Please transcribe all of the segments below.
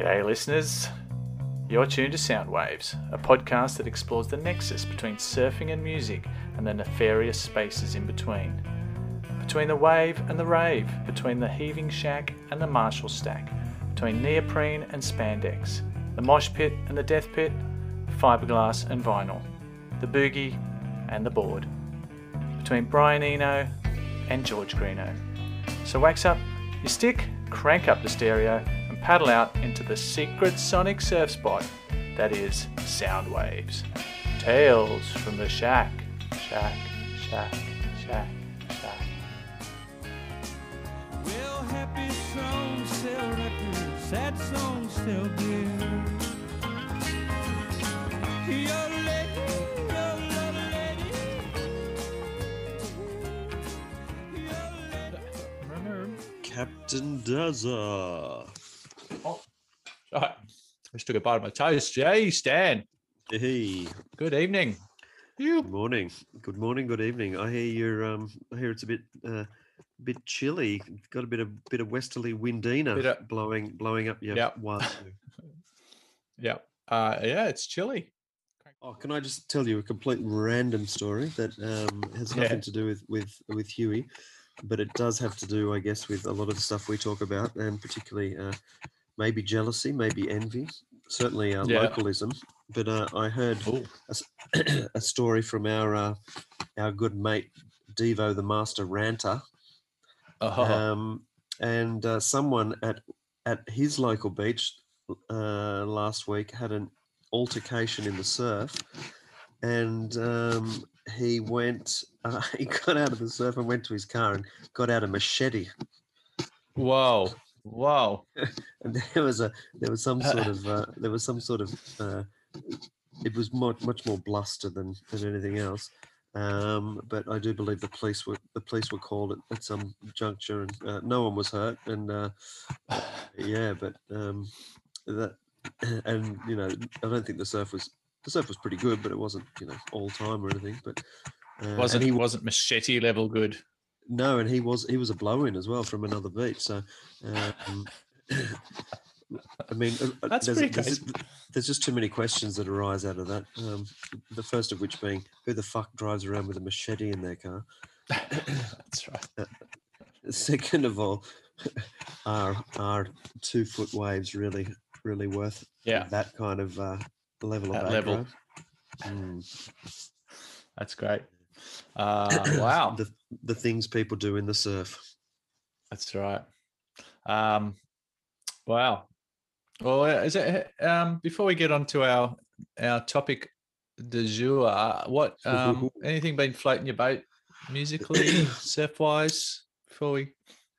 G'day, listeners. You're tuned to Soundwaves, a podcast that explores the nexus between surfing and music and the nefarious spaces in between. Between the wave and the rave, between the heaving shack and the Marshall stack, between neoprene and spandex, the mosh pit and the death pit, fiberglass and vinyl, the boogie and the board, between Brian Eno and George Greenough. So wax up your stick, crank up the stereo, paddle out into the secret sonic surf spot that is Soundwaves. Tales from the shack, shack, shack, shack, shack. Well, happy songs sell records, sad songs. Captain Dazza. Right. Just took a bite of my toast. Hey, Stan. Hey, Good evening. You. good morning. Good morning. Good evening. I hear you're. Um, I hear it's a bit, uh, bit chilly. Got a bit of bit of westerly windina Bit of- blowing, blowing up your Yep. wazoo. Yeah. Uh, yeah, it's chilly. Oh, can I just tell you a complete random story that um, has Yeah. nothing to do with with with Huey, but it does have to do, I guess, with a lot of the stuff we talk about, and particularly uh, maybe jealousy, maybe envy, certainly uh, Yeah. localism. But uh, I heard a, a, story from our uh, our good mate Devo, the master ranter, oh. um, and uh, someone at at his local beach uh, last week had an altercation in the surf, and um, he went. Uh, he got out of the surf and went to his car and got out a machete. Whoa. Whoa. and there was a there was some sort of uh, there was some sort of uh, it was much much more bluster than than anything else. Um, but I do believe the police were the police were called at, at some juncture, and uh, no one was hurt. And uh, yeah, but um, that and you know I don't think the surf was the surf was pretty good, but it wasn't you know all time or anything. But uh, Wasn't he wasn't machete level good. No, and he was he was a blow in as well from another beach. So, um, I mean, uh, uh, That's there's, there's, there's just too many questions that arise out of that. Um, the first of which being, who the fuck drives around with a machete in their car? That's right. The Second of all, are are two foot waves really really worth Yeah, that kind of uh, level of That level. Mm. that's great. Uh, wow. the the things people do in the surf. That's right. Um, wow. Well, uh, is it um, before we get on to our our topic de jour? uh, What um, anything been floating your boat musically, surf wise, before we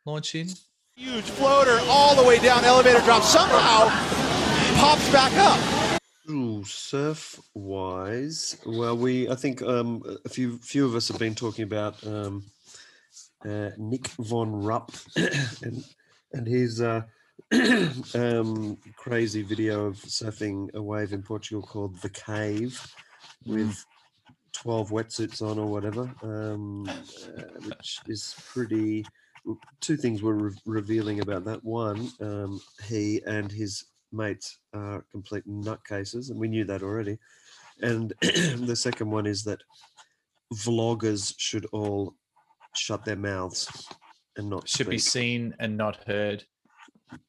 launch in? Huge floater all the way down, elevator drop, somehow pops back up. Ooh, surf wise, well, we I think um, a few few of us have been talking about um, uh, Nic von Rupp and and his uh, um, crazy video of surfing a wave in Portugal called the Cave, with twelve wetsuits on or whatever, um, uh, which is pretty. Two things were re- revealing about that. One, um, he and his mates are complete nutcases, and we knew that already. And the second one is that vloggers should all shut their mouths and not Should be seen and not heard.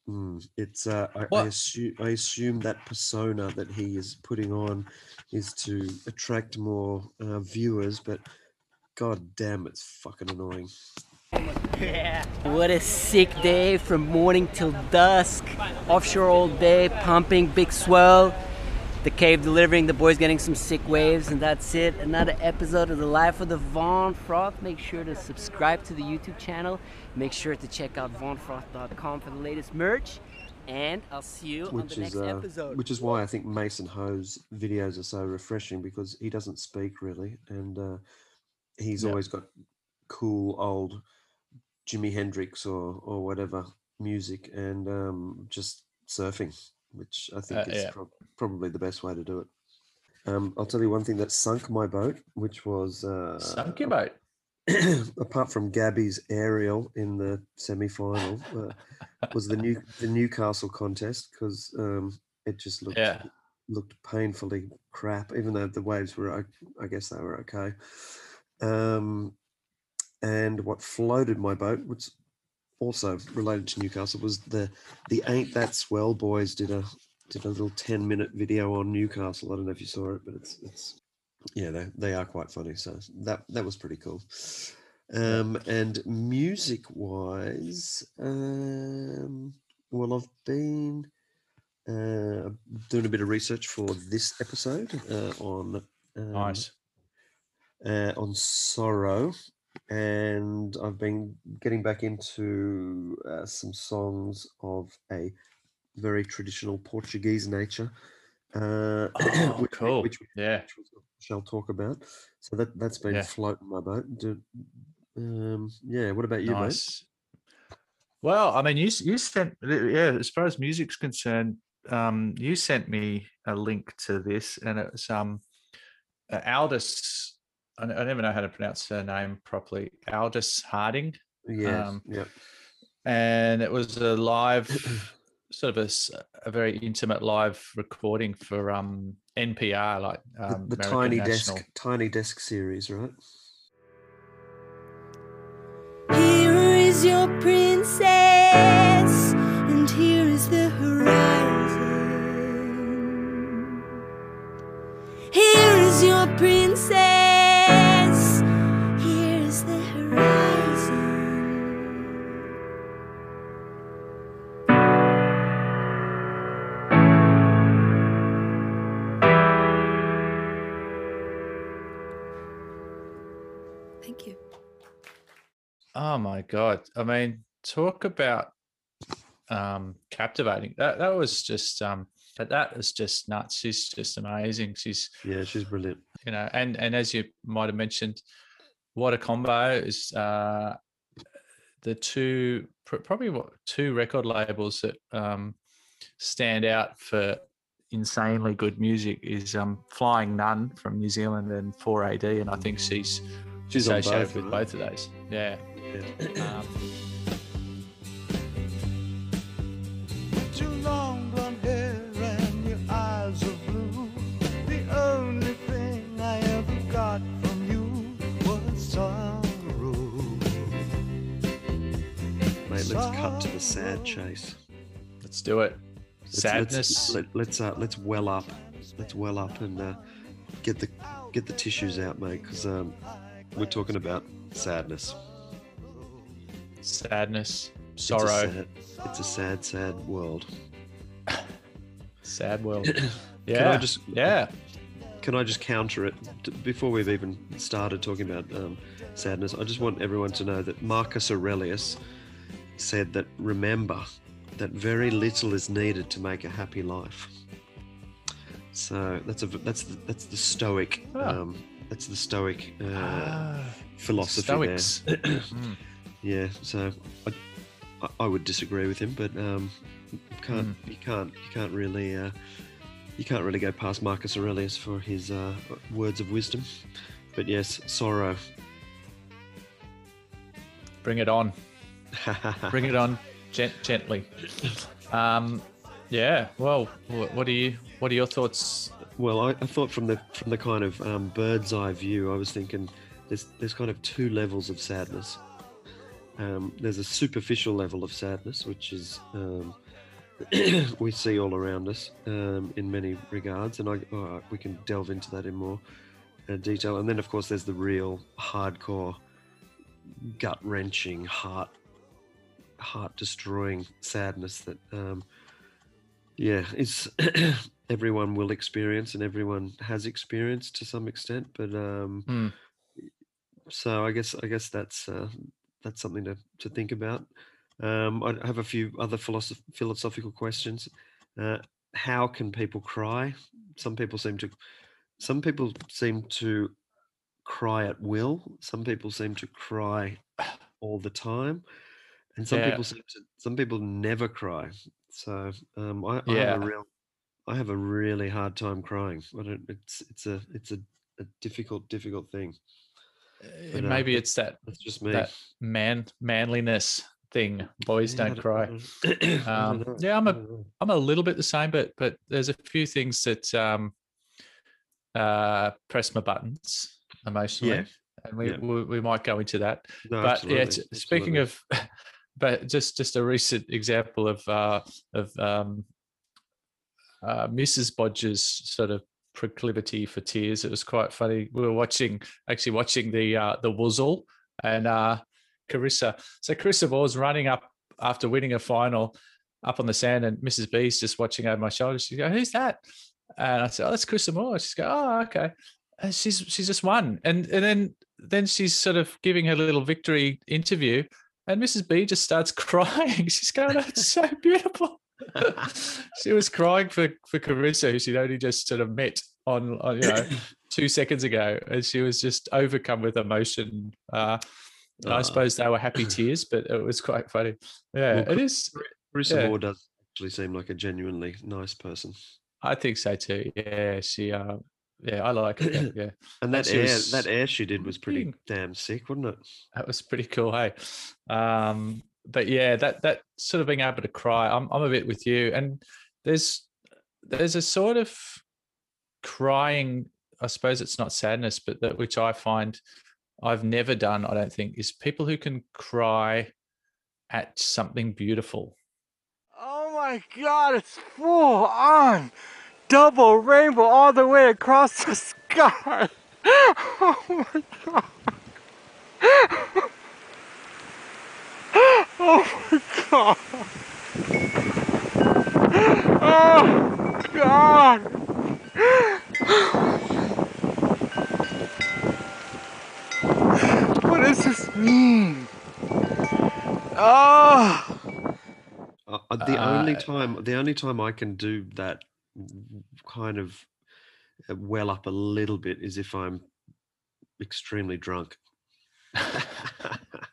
Mm, it's uh, I, I assume I assume that persona that he is putting on is to attract more uh, viewers, but god damn, it's fucking annoying. What a sick day from morning till dusk. Offshore all day, pumping, big swell. The cave delivering, the boys getting some sick waves, and that's it. Another episode of the Life of the Von Froth. Make sure to subscribe to the YouTube channel. Make sure to check out vonfroth.com for the latest merch. And I'll see you on which the is next uh, episode. which is why I think Mason Ho's videos are so refreshing because he doesn't speak really, and uh, he's Yeah. always got cool old Jimi Hendrix or or whatever music, and um, just surfing, which I think Uh, is yeah. prob- probably the best way to do it. Um, I'll tell you one thing that sunk my boat, which was uh, Sunk your boat. apart from Gabby's aerial in the semi-final, uh, was the new the Newcastle contest because um, it just looked Yeah. looked painfully crap. Even though the waves were, I guess they were okay. Um, and what floated my boat, which also related to Newcastle, was the the Ain't That Swell boys did a did a little ten minute video on Newcastle. I don't know if you saw it, but it's it's yeah they they are quite funny. So that that was pretty cool. Um, and music wise, um, well, I've been uh, doing a bit of research for this episode uh, on um, Nice. uh, on sorrow, and I've been getting back into uh, some songs of a very traditional Portuguese nature. Uh, Oh, which, cool. which Yeah. which shall talk about. So that that's been Yeah. floating my boat. Do, um, yeah. What about you, mate? Well, I mean, you you sent yeah. As far as music's concerned, um, you sent me a link to this, and it was um, Aldous. I, n- I never know how to pronounce her name properly. Aldous Harding, Yeah. um, yeah. and it was a live, sort of a very intimate live recording for um NPR, like The, um, the American tiny National. desk, tiny desk series, right? Here is your princess, Oh my god! I mean, talk about um captivating. That that was just um, but that is just nuts. She's just amazing. She's Yeah, she's brilliant. you know, and and as you might have mentioned, what a combo is uh the two probably what two record labels that um stand out for insanely good music is um Flying Nun from New Zealand and 4AD, and I think she's She's associated both, with both of those. Yeah. Yeah. Um, Your long blonde hair and your eyes of blue. The only thing I ever got from you was sorrow. Mate, let's cut to the sad chase. let's do it. Let's- Sadness. Let's, let, let's uh, let's well up. Let's well up and uh, get the get the tissues out, mate, because um, we're talking about sadness. Sadness. It's a Sorrow. sad- It's a sad, sad world. Sad world. Can Yeah. I just yeah. can I just counter it before we've even started talking about um, sadness? I just want everyone to know that Marcus Aurelius said that remember that very little is needed to make a happy life. So that's a that's the, that's the Stoic Ah. um, that's the Stoic uh, Ah, philosophy Stoics. there. Mm. Yeah, so I, I- would disagree with him, but um, can't Hmm. you can't you can't really uh, you can't really go past Marcus Aurelius for his uh, words of wisdom. But yes, sorrow. Bring it on. Bring it on gent- gently. Um, yeah. Well, what are you? What are your thoughts? Well, I, I thought from the from the kind of um, bird's eye view, I was thinking there's there's kind of two levels of sadness. Um, there's a superficial level of sadness, which is um, we see all around us um, in many regards, and I, uh, we can delve into that in more uh, detail. And then, of course, there's the real hardcore, gut wrenching, heart heart destroying sadness that um, yeah is everyone will experience and everyone has experienced to some extent but um Hmm. so i guess i guess that's uh, that's something to, to think about. Um i have a few other philosoph- philosophical questions. Uh, how can people cry? Some people seem to some people seem to cry at will. Some people seem to cry all the time. And some Yeah. people seem to some people never cry. So um i, I have a real i have a really hard time crying. I don't it's it's a it's a, a difficult difficult thing But, uh, maybe that- it's that That's just me. that man manliness thing. Boys Yeah, don't cry. Um, yeah, I'm a-. I'm a little bit the same, but but there's a few things that um, uh, press my buttons emotionally, Yeah, and we, yeah. we we might go into that. No, but yeah, absolutely, speaking of, but just just a recent example of uh, of um, uh, Mrs. Bodger's sort of proclivity for tears. It was quite funny. We were watching, actually watching the uh, the Wuzzle and uh, Carissa. So Carissa was running up after winning a final up on the sand, and Mrs. B's just watching over my shoulder. She go, "Who's that?" And I said, "Oh, that's Carissa Moore." She's go, "Oh, okay." And she's she's just won, and and then then she's sort of giving her little victory interview, and Mrs. B just starts crying. She's going, "That's so beautiful." She was crying for for Carissa, who she'd only just sort of met on, on you know two seconds ago, and she was just overcome with emotion. Uh, I Ah. suppose they were happy tears, but it was quite funny. Yeah, Well, it is. Carissa yeah. Moore does actually seem like a genuinely nice person. I think so too. Yeah, she. Uh, yeah, I like her. Yeah, And that air, was that air she did was pretty damn sick, wasn't it? that was pretty cool. Hey, um, but yeah, that that sort of being able to cry. I'm I'm a bit with you, and there's there's a sort of crying. I suppose it's not sadness, but that which I find I've never done. I don't think is people who can cry at something beautiful. Oh my god, it's full on double rainbow all the way across the sky. Oh my god. Oh my god. Oh god. What does this mean? Oh. Uh, uh, the only Uh, time, the only time I can do that kind of uh, well up a little bit is if I'm extremely drunk.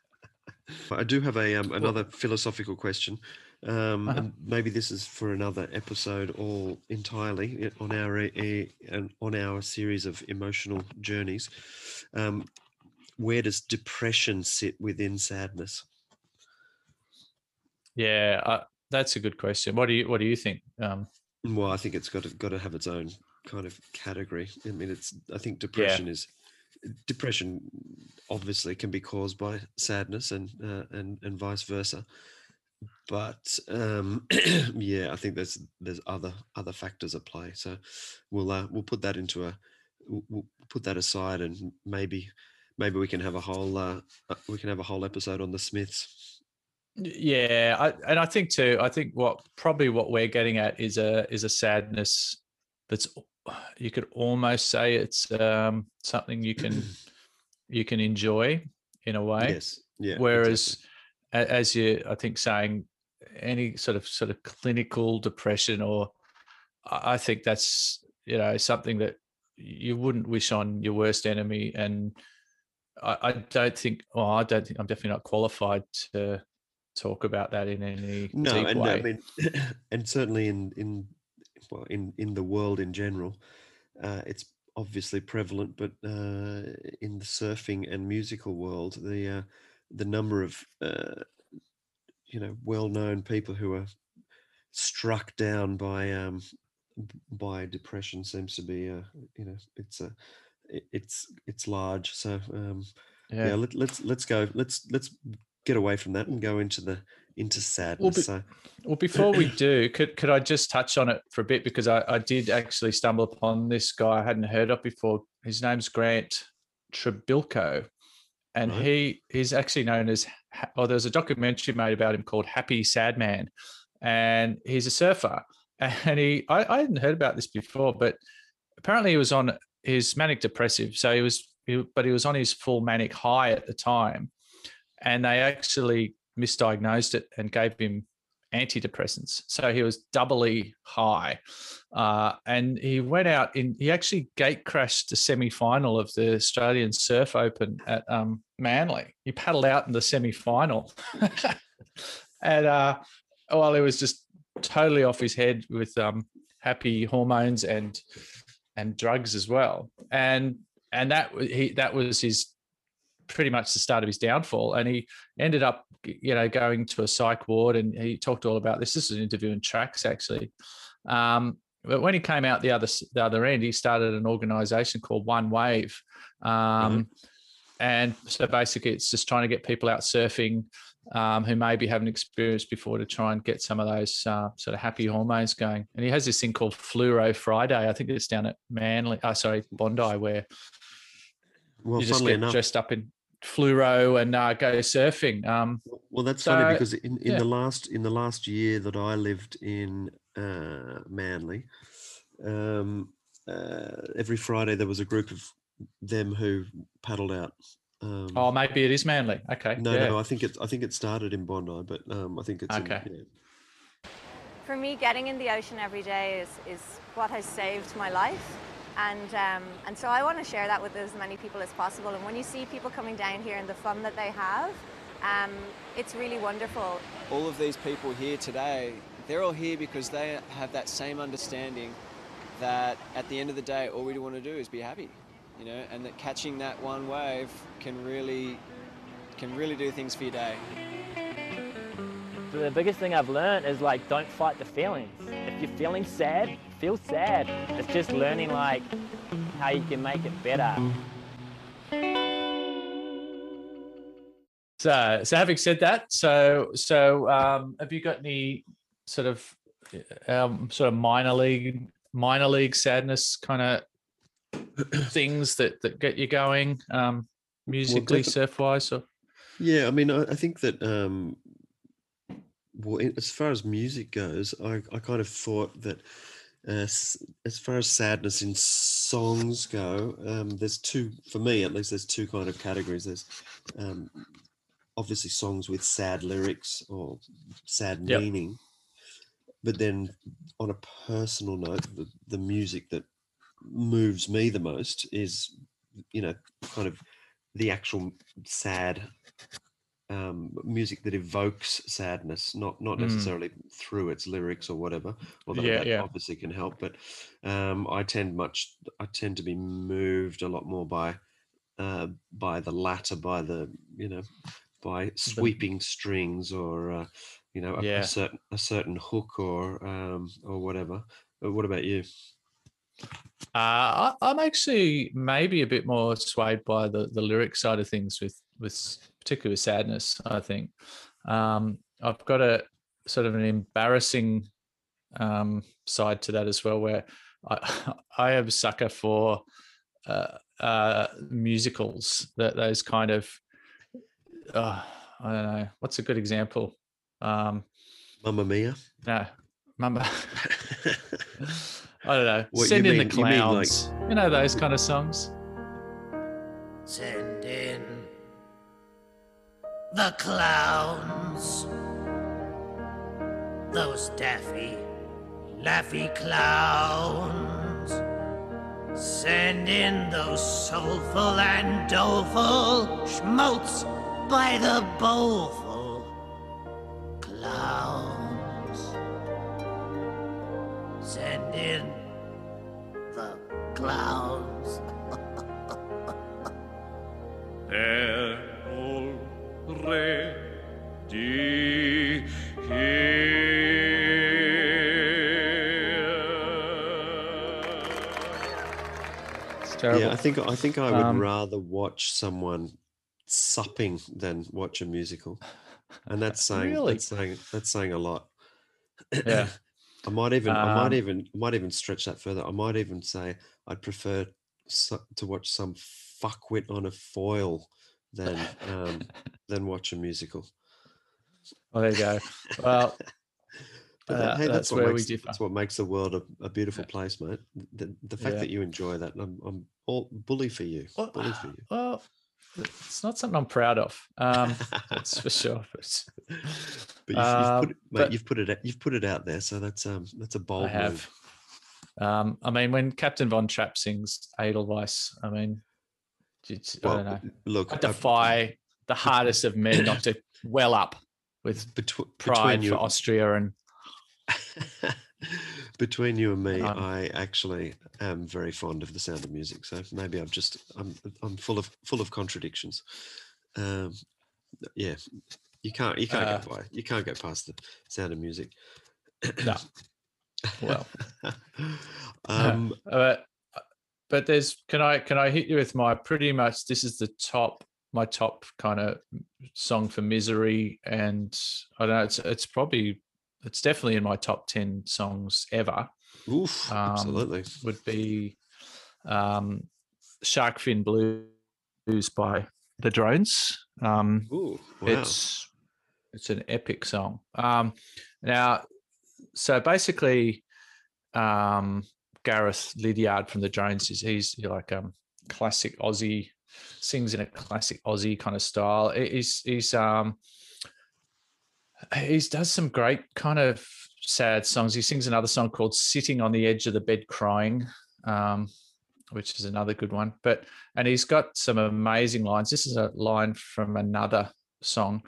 I do have a um, another philosophical question, um, Uh-huh. and maybe this is for another episode all entirely on our uh, on our series of emotional journeys. Um, where does depression sit within sadness? Yeah, uh, that's a good question. What do you What do you think? Um, Well, I think it's got to got to have its own kind of category. I mean, it's I think depression is depression obviously can be caused by sadness and uh, and and vice versa. But um, yeah, I think there's there's other other factors at play. So we'll uh, we'll put that into a we'll, put that aside and maybe maybe we can have a whole uh, uh, we can have a whole episode on the Smiths. Yeah, I, and I think too. I think what probably what we're getting at is a is a sadness that's you could almost say it's um, something you can you can enjoy in a way. Yes. Yeah. Whereas, a- as you, I think, saying any sort of sort of clinical depression, or I think that's you know something that you wouldn't wish on your worst enemy, and I, I don't think. Well, I don't think I'm definitely not qualified to talk about that in any no and way. i mean and certainly in in well in in the world in general uh it's obviously prevalent but uh in the surfing and musical world the uh the number of uh you know well-known people who are struck down by um by depression seems to be uh you know it's a it's it's large so um yeah, yeah. let, let's let's go let's let's get away from that and go into the into sadness be- so Well, before we do, could could I just touch on it for a bit because I, I did actually stumble upon this guy I hadn't heard of before. His name's Grant Trebilco, and Right. he he's actually known as. Oh, there's a documentary made about him called Happy Sad Man, and he's a surfer. And he, I, I hadn't heard about this before, but apparently he was on his manic depressive. So he was, he, but he was on his full manic high at the time, and they actually misdiagnosed it and gave him antidepressants. So he was doubly high. Uh, and he went out in, he actually gate crashed the semi final of the Australian Surf Open at um, Manly. He paddled out in the semi final. and uh, while he was just totally off his head with um, happy hormones and and drugs as well. And and that he that was his pretty much the start of his downfall. And he ended up, you know, going to a psych ward, and he talked all about this. This is an interview in Tracks actually. Um, but when he came out the other the other end, he started an organization called One Wave, um, and so basically, it's just trying to get people out surfing um, who maybe haven't experienced before to try and get some of those uh, sort of happy hormones going. And he has this thing called Fluoro Friday. I think it's down at Manly, oh, sorry, Bondi, where Well, you just get enough, dressed up in fluoro and uh, go surfing. Um, Well, that's So, funny because in, in yeah. the last in the last year that I lived in uh, Manly, um, uh, every Friday there was a group of them who paddled out. Um, oh, maybe it is Manly. Okay. no, yeah. no, I think it I think it started in Bondi, but um, I think it's in- Okay. yeah. For me, getting in the ocean every day is, is what has saved my life. And, um, and so I want to share that with as many people as possible. And when you see people coming down here and the fun that they have, um, it's really wonderful. all of these people here today, they're all here because they have that same understanding that at the end of the day, all we want to do is be happy, you know, and that catching that one wave can really, can really do things for your day. The biggest thing I've learned is like don't fight the feelings. If you're feeling sad, feel sad. It's just learning like how you can make it better. So, so having said that, so so um, have you got any sort of um, sort of minor league minor league sadness kind of things that that get you going um, musically, defi- surf wise? Or Yeah, I mean, I, I think that um, well, in, as far as music goes, I, I kind of thought that uh, as far as sadness in songs go, um, there's two for me at least. There's two kind of categories. There's um, obviously songs with sad lyrics or sad Yep. meaning, but then on a personal note, the, the music that moves me the most is, you know, kind of the actual sad um, music that evokes sadness, not not Mm. necessarily through its lyrics or whatever. Although Yeah, that yeah. obviously can help, but um, I tend much I tend to be moved a lot more by uh, by the latter, by the you know by sweeping strings or uh, you know a, Yeah. a certain a certain hook or um, or whatever. Uh, What about you? Uh, I, I'm actually maybe a bit more swayed by the the lyric side of things with with particularly with sadness. I think um, I've got a sort of an embarrassing um, side to that as well, where I I am a sucker for uh, uh, musicals. That those kind of uh, I don't know what's a good example. Um, Mamma Mia. no, Mamma. I don't know. What, you Send in the mean- you mean like- clowns. You know those kind of songs. Send in the clowns. Those daffy, laffy clowns. Send in those soulful and doleful schmaltz by the bowlful clowns. Send in the clowns. terrible. Yeah, I think I think I would Um, rather watch someone supping than watch a musical, and that's saying Really? that's saying that's saying a lot. Yeah. I might even I might Um, even I might even stretch that further. I might even say I'd prefer so, to watch some fuckwit on a foil than um, than watch a musical. Well, there you go. Well, uh, hey, that's what where we makes, differ. That's what makes the world a, a beautiful place, mate. The, the fact Yeah. that you enjoy that, I'm, I'm all bully for you. Well, bully for you. Well, it's not something I'm proud of. Um, that's for sure. But, But you've, uh, you've put it, mate, but you've put it out, you've put it out there, so that's um that's a bold I have. move. Um, I mean, when Captain Von Trapp sings Edelweiss, I mean, it's, I don't know. look, I I- defy the hardest of men not to well up with Betw- pride between you, for Austria and Between you and me, Um, I actually am very fond of the sound of music. So maybe I'm just I'm I'm full of full of contradictions. Um, yeah, you can't you can't Uh, go by you can't go past the sound of music. No. Well, um, but but there's can I can I hit you with my pretty much this is the top my top kind of song for misery and I don't know it's it's probably it's definitely in my top 10 songs ever. Oof, absolutely. would be um Shark Fin Blues by the Drones. Um Ooh, wow. it's it's an epic song. Um now so basically um Gareth Liddiard from the Drones is he's like um classic Aussie sings in a classic Aussie kind of style. He- He's he's um he's does some great kind of sad songs. He sings another song called "Sitting on the Edge of the Bed Crying," um, which is another good one. But and he's got some amazing lines. This is a line from another song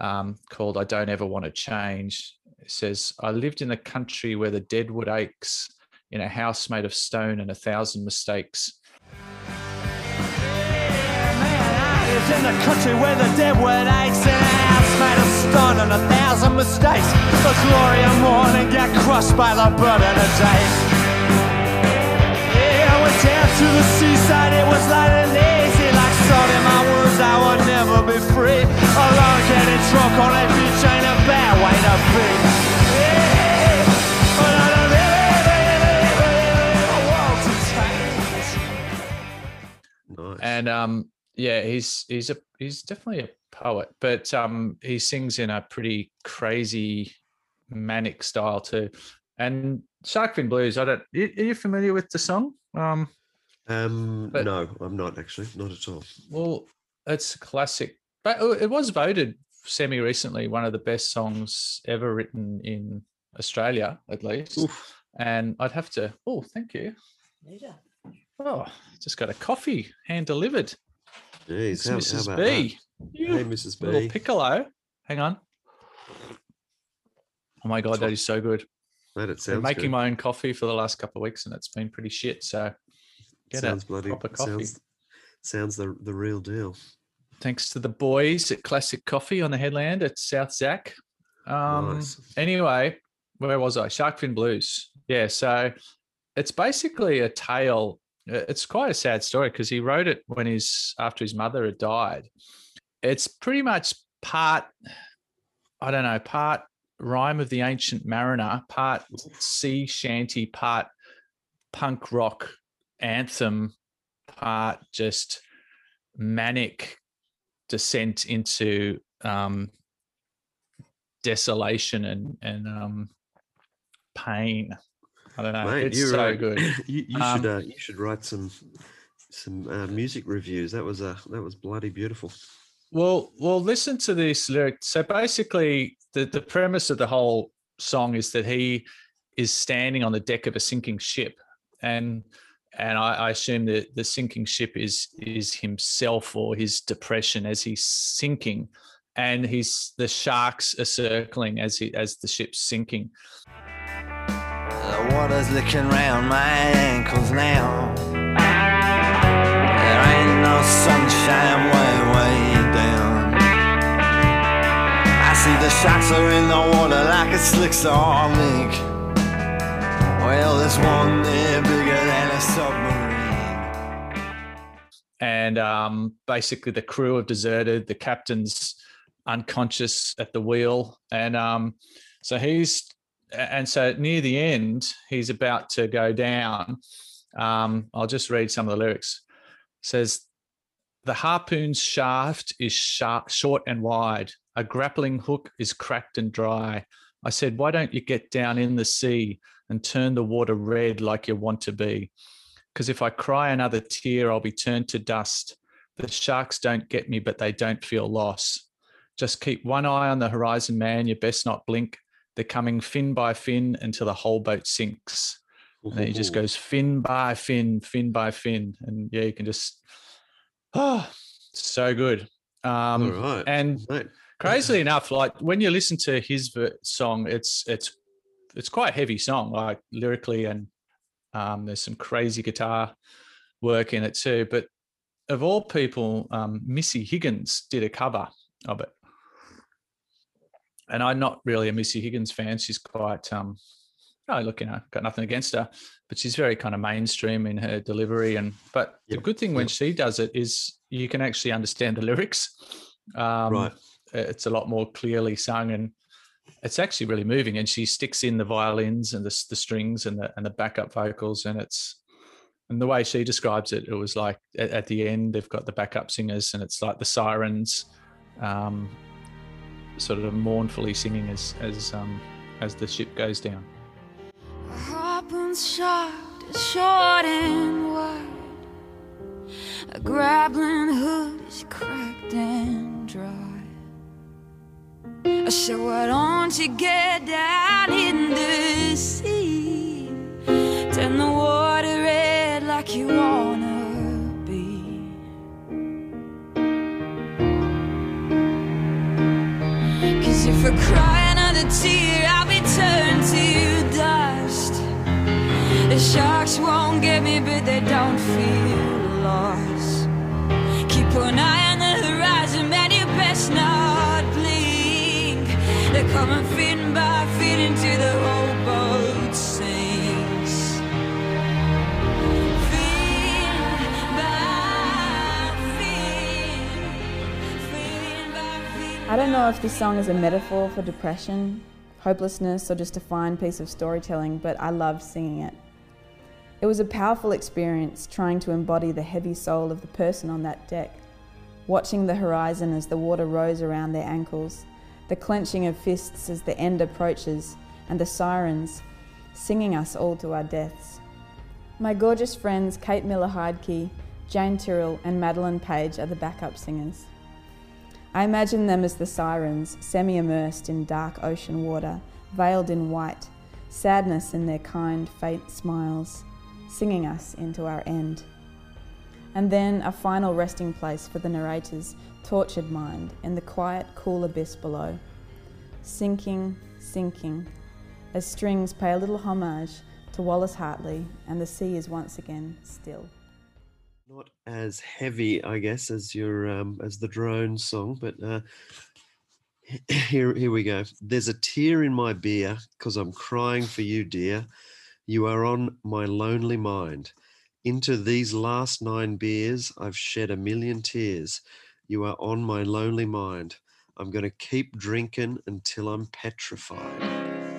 um, called "I Don't Ever Want to Change." It says, "I lived in a country where the deadwood aches." In a house made of stone and a thousand mistakes. It's in the country where the of and a thousand mistakes. The glory of morning get crushed by the burden of day. Yeah, I went down to the seaside, it was light and easy. Like salt in my wounds, I would never be free. Alone getting drunk on that beach ain't a bad way to be. And um yeah he's he's a he's definitely a poet but um he sings in a pretty crazy manic style too. And sharkfin blues i don't are you familiar with the song? Um Um, But- no, I'm not actually, not at all. well it's a classic but uh, it was voted semi recently one of the best songs ever written in australia at least. And i'd have to oh thank you. Oh just got a coffee hand delivered. Jeez, It's how, how Mrs. about B. that? Hey, Mrs. Little B. piccolo. Hang on. Oh my god, that is so good. Mate, it Been sounds making good. my own coffee for the last couple of weeks, and it's been pretty shit. So get sounds a bloody proper coffee. sounds sounds the the real deal. Thanks to the boys at Classic Coffee on the headland at South Zac. Um, Nice. Anyway, where was I? Sharkfin Blues. Yeah, so it's basically a tale. uh, It's quite a sad story because he wrote it when his after his mother had died. It's pretty much part, I don't know, part rhyme of the ancient mariner, part sea shanty, part punk rock anthem, part just manic descent into um, desolation and and um, pain. I don't know. Mate, it's so uh, good. You, you Um, should uh, you should write some some uh, music reviews. That was uh, that was bloody beautiful. Well, well, listen to this lyric. So basically, the the premise of the whole song is that he is standing on the deck of a sinking ship, and and I, I assume that the sinking ship is is himself or his depression as he's sinking, and he's the sharks are circling as he as the ship's sinking. The water's licking round my ankles now. There ain't no sunshine way, way see the sharks are in the water like a slick mink. Well, there's one there bigger than a submarine. and um, basically the crew have deserted. The captain's unconscious at the wheel, and um, so he's and so near the end, he's about to go down. Um, I'll just read some of the lyrics. It says the harpoon's shaft is sharp, short and wide. A grappling hook is cracked and dry. I said, why don't you get down in the sea and turn the water red like you want to be? Because if I cry another tear, I'll be turned to dust. The sharks don't get me, but they don't feel loss. Just keep one eye on the horizon, man. You best not blink. They're coming fin by fin until the whole boat sinks. And then he just goes fin by fin, fin by fin. And yeah, you can just, oh, so good. Um, All right, And mate. crazily enough, like when you listen to his song, it's it's it's quite a heavy song, like lyrically, and um, there's some crazy guitar work in it too. But of all people, um, Missy Higgins did a cover of it, and I'm not really a Missy Higgins fan. She's quite, um, oh, look, you know, got nothing against her, but she's very kind of mainstream in her delivery. And but the good thing when she does it is you can actually understand the lyrics. Um, Right. It's a lot more clearly sung and it's actually really moving. And she sticks in the violins and the, the strings and the and the backup vocals, and it's and the way she describes it, it was like at, at the end they've got the backup singers, and it's like the sirens, um, sort of mournfully singing as as um, as the ship goes down. Harpoon's shot is short and wide. A grappling hood is cracked and dry. So why don't you get down in the sea? Turn the water red like you wanna be. Cause if I cry sharks won't get me, but they don't feel lost. Keep an eye on the horizon, man, you best not blink. They're coming feet by feet into the whole boat sinks. Feet by feet, feet by. I don't know if this song is a metaphor for depression, hopelessness, or just a fine piece of storytelling, but I loved singing it. It was a powerful experience trying to embody the heavy soul of the person on that deck, watching the horizon as the water rose around their ankles, the clenching of fists as the end approaches, and the sirens singing us all to our deaths. My gorgeous friends Kate Miller Heidke, Jane Tyrrell, and Madeline Page are the backup singers. I imagine them as the sirens, semi immersed in dark ocean water, veiled in white, sadness in their kind, faint smiles, singing us into our end. And then a final resting place for the narrator's tortured mind in the quiet, cool abyss below. Sinking, sinking, as strings pay a little homage to Wallace Hartley, and the sea is once again still. Not as heavy, I guess, as your um, as the drone song, but uh, here here we go. There's a tear in my beer because I'm crying for you, dear. You are on my lonely mind. Into these last nine beers, I've shed a million tears. You are on my lonely mind. I'm going to keep drinking until I'm petrified.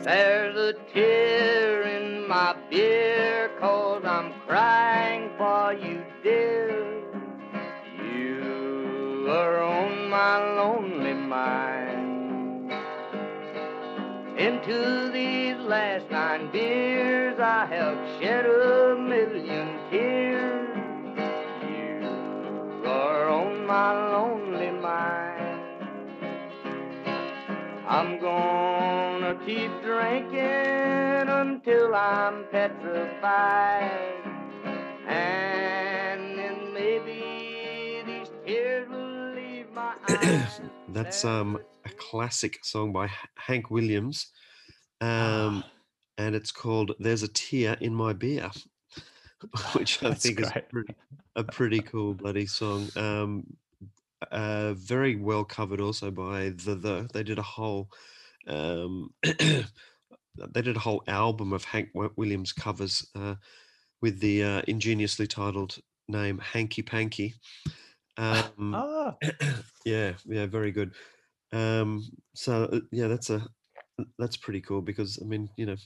There's a tear in my beer, I'm crying for you, dear. You are on my lonely mind. Into these last nine beers, I have shed a million tears. You are on my lonely mind. I'm gonna keep drinking until I'm petrified. And then maybe these tears will leave my eyes. That's um a classic song by Hank Williams, um, and it's called "There's a Tear in My Beer," which I That's think is great. pretty, a pretty cool bloody song. Um, uh, very well covered also by the the. They did a whole. Um, they did a whole album of Hank Williams covers uh, with the uh, ingeniously titled name Hanky Panky. Um, Ah. yeah, yeah, very good. Um, so uh, yeah, that's a that's pretty cool because I mean, you know,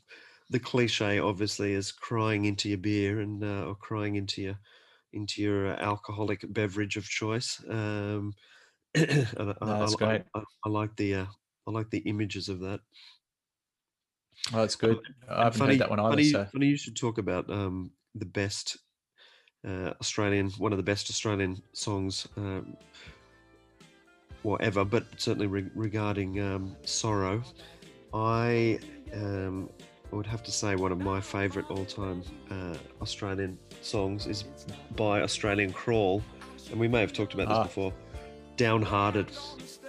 the cliche obviously is crying into your beer and uh, or crying into your into your uh, alcoholic beverage of choice. Um, I- that's I- great. I, I like the uh, I like the images of that. Oh, that's good. I haven't funny, heard that one either. Funny, so funny you should talk about um, the best uh, Australian, one of the best Australian songs, um, whatever, but certainly re- regarding um, sorrow. I um, would have to say one of my favourite all-time uh, Australian songs is by Australian Crawl, and we may have talked about this Ah. before. Downhearted. Downhearted,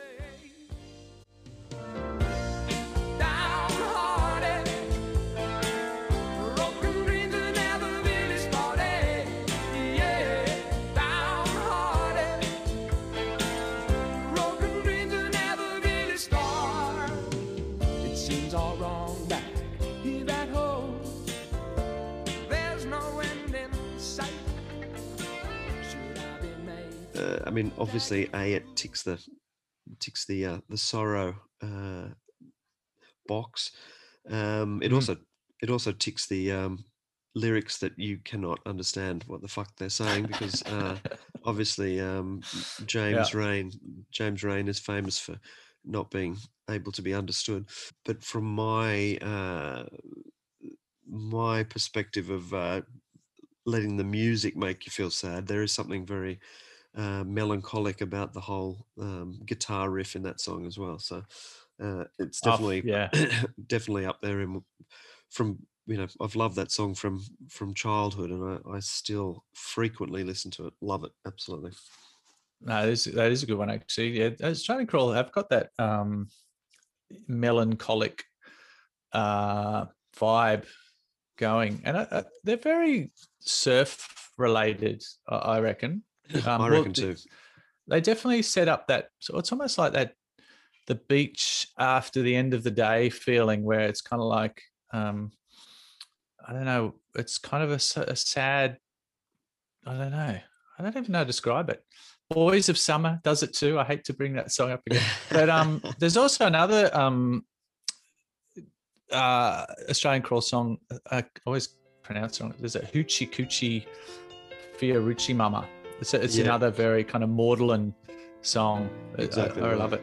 mean, obviously, a it ticks the ticks the uh, the sorrow uh, box. Um, it Mm. also it also ticks the um, lyrics that you cannot understand what the fuck they're saying because uh, obviously um, James Reyne James Reyne is famous for not being able to be understood. But from my uh, my perspective of uh, letting the music make you feel sad, there is something very uh, melancholic about the whole um, guitar riff in that song as well. So uh, it's definitely yeah. definitely up there. In, from you know, I've loved that song from from childhood, and I, I still frequently listen to it. Love it, absolutely. No, that is, that is a good one actually. Yeah, I was trying to crawl. I've got that um, melancholic uh, vibe going, and I, I, they're very surf related. I reckon. Um, I reckon th- too. They definitely set up that. So it's almost like that, the beach after the end of the day feeling, where it's kind of like, um, I don't know. It's kind of a sad. I don't know. I don't even know how to describe it. Boys of Summer does it too. I hate to bring that song up again, but um, there's also another um, uh, Australian crawl song. uh, I always pronounce it wrong. There's a Hoochie Coochie Fiorucci Mama. It's, a, it's Yeah. another very kind of maudlin song. I- I- I, love it.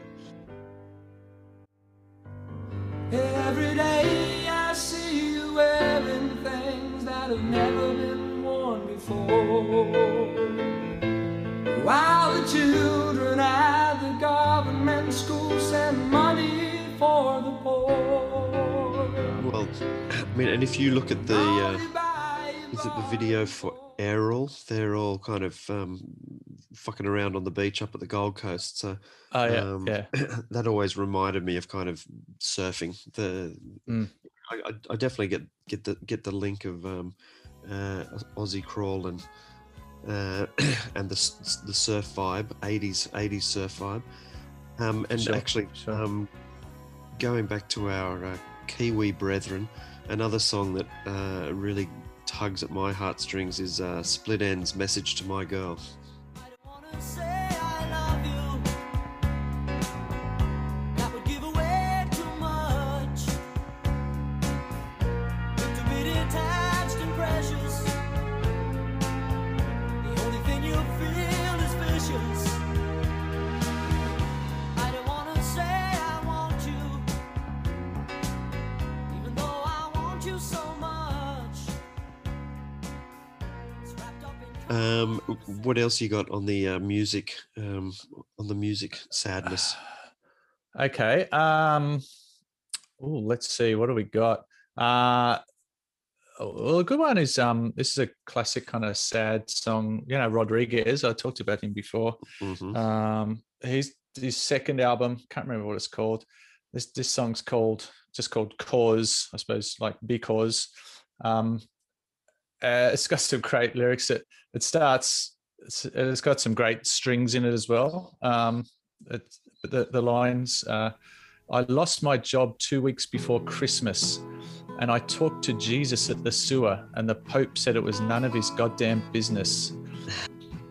Every day I see you wearing things that have never been worn before. While the children at the government school send money for the poor. Well, I mean, and if you look at the uh, is it the video for Errol? They're all kind of um, fucking around on the beach up at the Gold Coast. So Oh, yeah, um, yeah. that always reminded me of kind of surfing. The Mm. I, I, definitely get get the get the link of um, uh, Aussie crawl and uh, and the the surf vibe, 80s 80s surf vibe. Um, and Sure, actually, um, going back to our uh, Kiwi brethren, another song that uh, really tugs at my heartstrings is uh, Split Enz "Message to My Girl." What else you got on the uh, music? Um, on the music sadness. Okay. Um, oh, let's see. What do we got? Uh, well, a good one is um, this is a classic kind of sad song. You know, Rodriguez. I talked about him before. Mhm. Um, he's his second album. Can't remember what it's called. This this song's called just called Cause. I suppose like because. Um, uh, it's got some great lyrics. It it starts. It's, it's got some great strings in it as well. Um, it, the the lines. Uh, I lost my job two weeks before Christmas, and I talked to Jesus at the sewer, and the Pope said it was none of his goddamn business.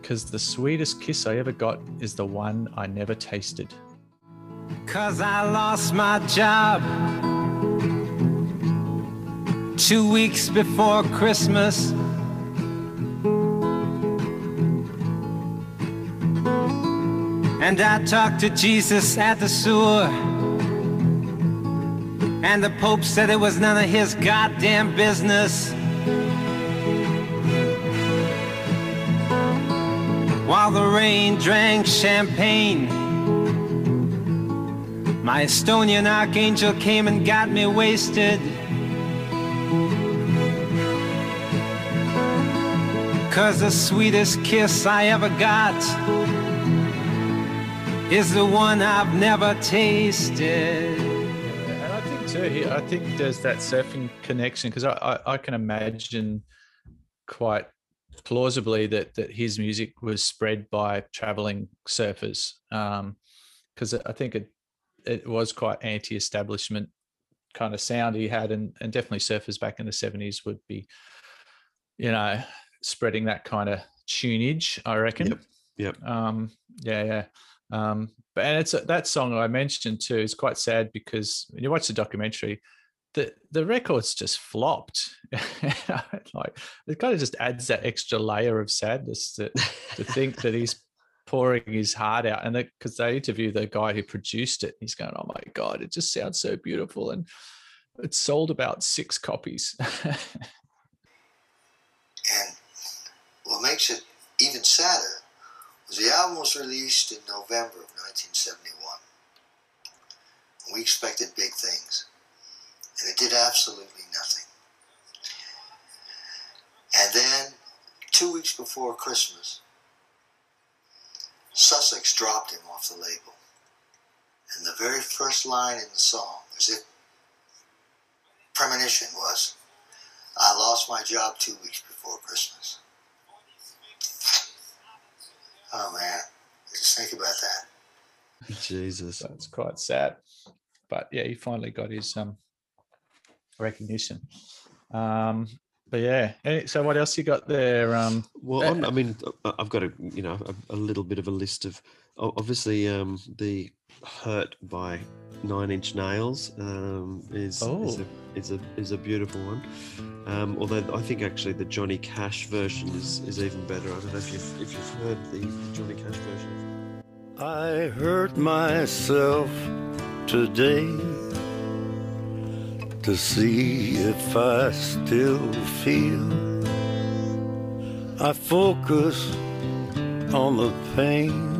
Because the sweetest kiss I ever got is the one I never tasted. Cause I lost my job two weeks before Christmas. And I talked to Jesus at the sewer. And the Pope said it was none of his goddamn business. While the rain drank champagne. My Estonian archangel came and got me wasted. Cause the sweetest kiss I ever got is the one I've never tasted. And I think too, I think there's that surfing connection because I, I, I can imagine quite plausibly that that his music was spread by traveling surfers because I think it it was quite anti-establishment kind of sound he had, and and definitely surfers back in the seventies would be, you know, spreading that kind of tunage. I reckon. Yep. Yep. Um, yeah, yeah. Um, but and it's that song I mentioned too is quite sad because when you watch the documentary, the the record's just flopped. like it kind of just adds that extra layer of sadness that to think that he's pouring his heart out, and because they interview the guy who produced it, he's going, "Oh my god, it just sounds so beautiful," and it sold about six copies. And what makes it even sadder the album was released in November of 1971. We expected big things, and it did absolutely nothing. And then, two weeks before Christmas, Sussex dropped him off the label. And the very first line in the song, as if premonition was, I lost my job two weeks before Christmas. Oh man, just think about that. Jesus. That's quite sad. But yeah, he finally got his um recognition. Um but yeah. So what else you got there? Um Well, uh, on, I mean, uh, I've got a you know a, a little bit of a list of obviously um, the "Hurt" by Nine Inch Nails um, is is, Oh. a, is a is a beautiful one. Um, although I think actually the Johnny Cash version is, is even better. I don't know if you've if you've heard the Johnny Cash version. I hurt myself today to see if I still feel. I focus on the pain,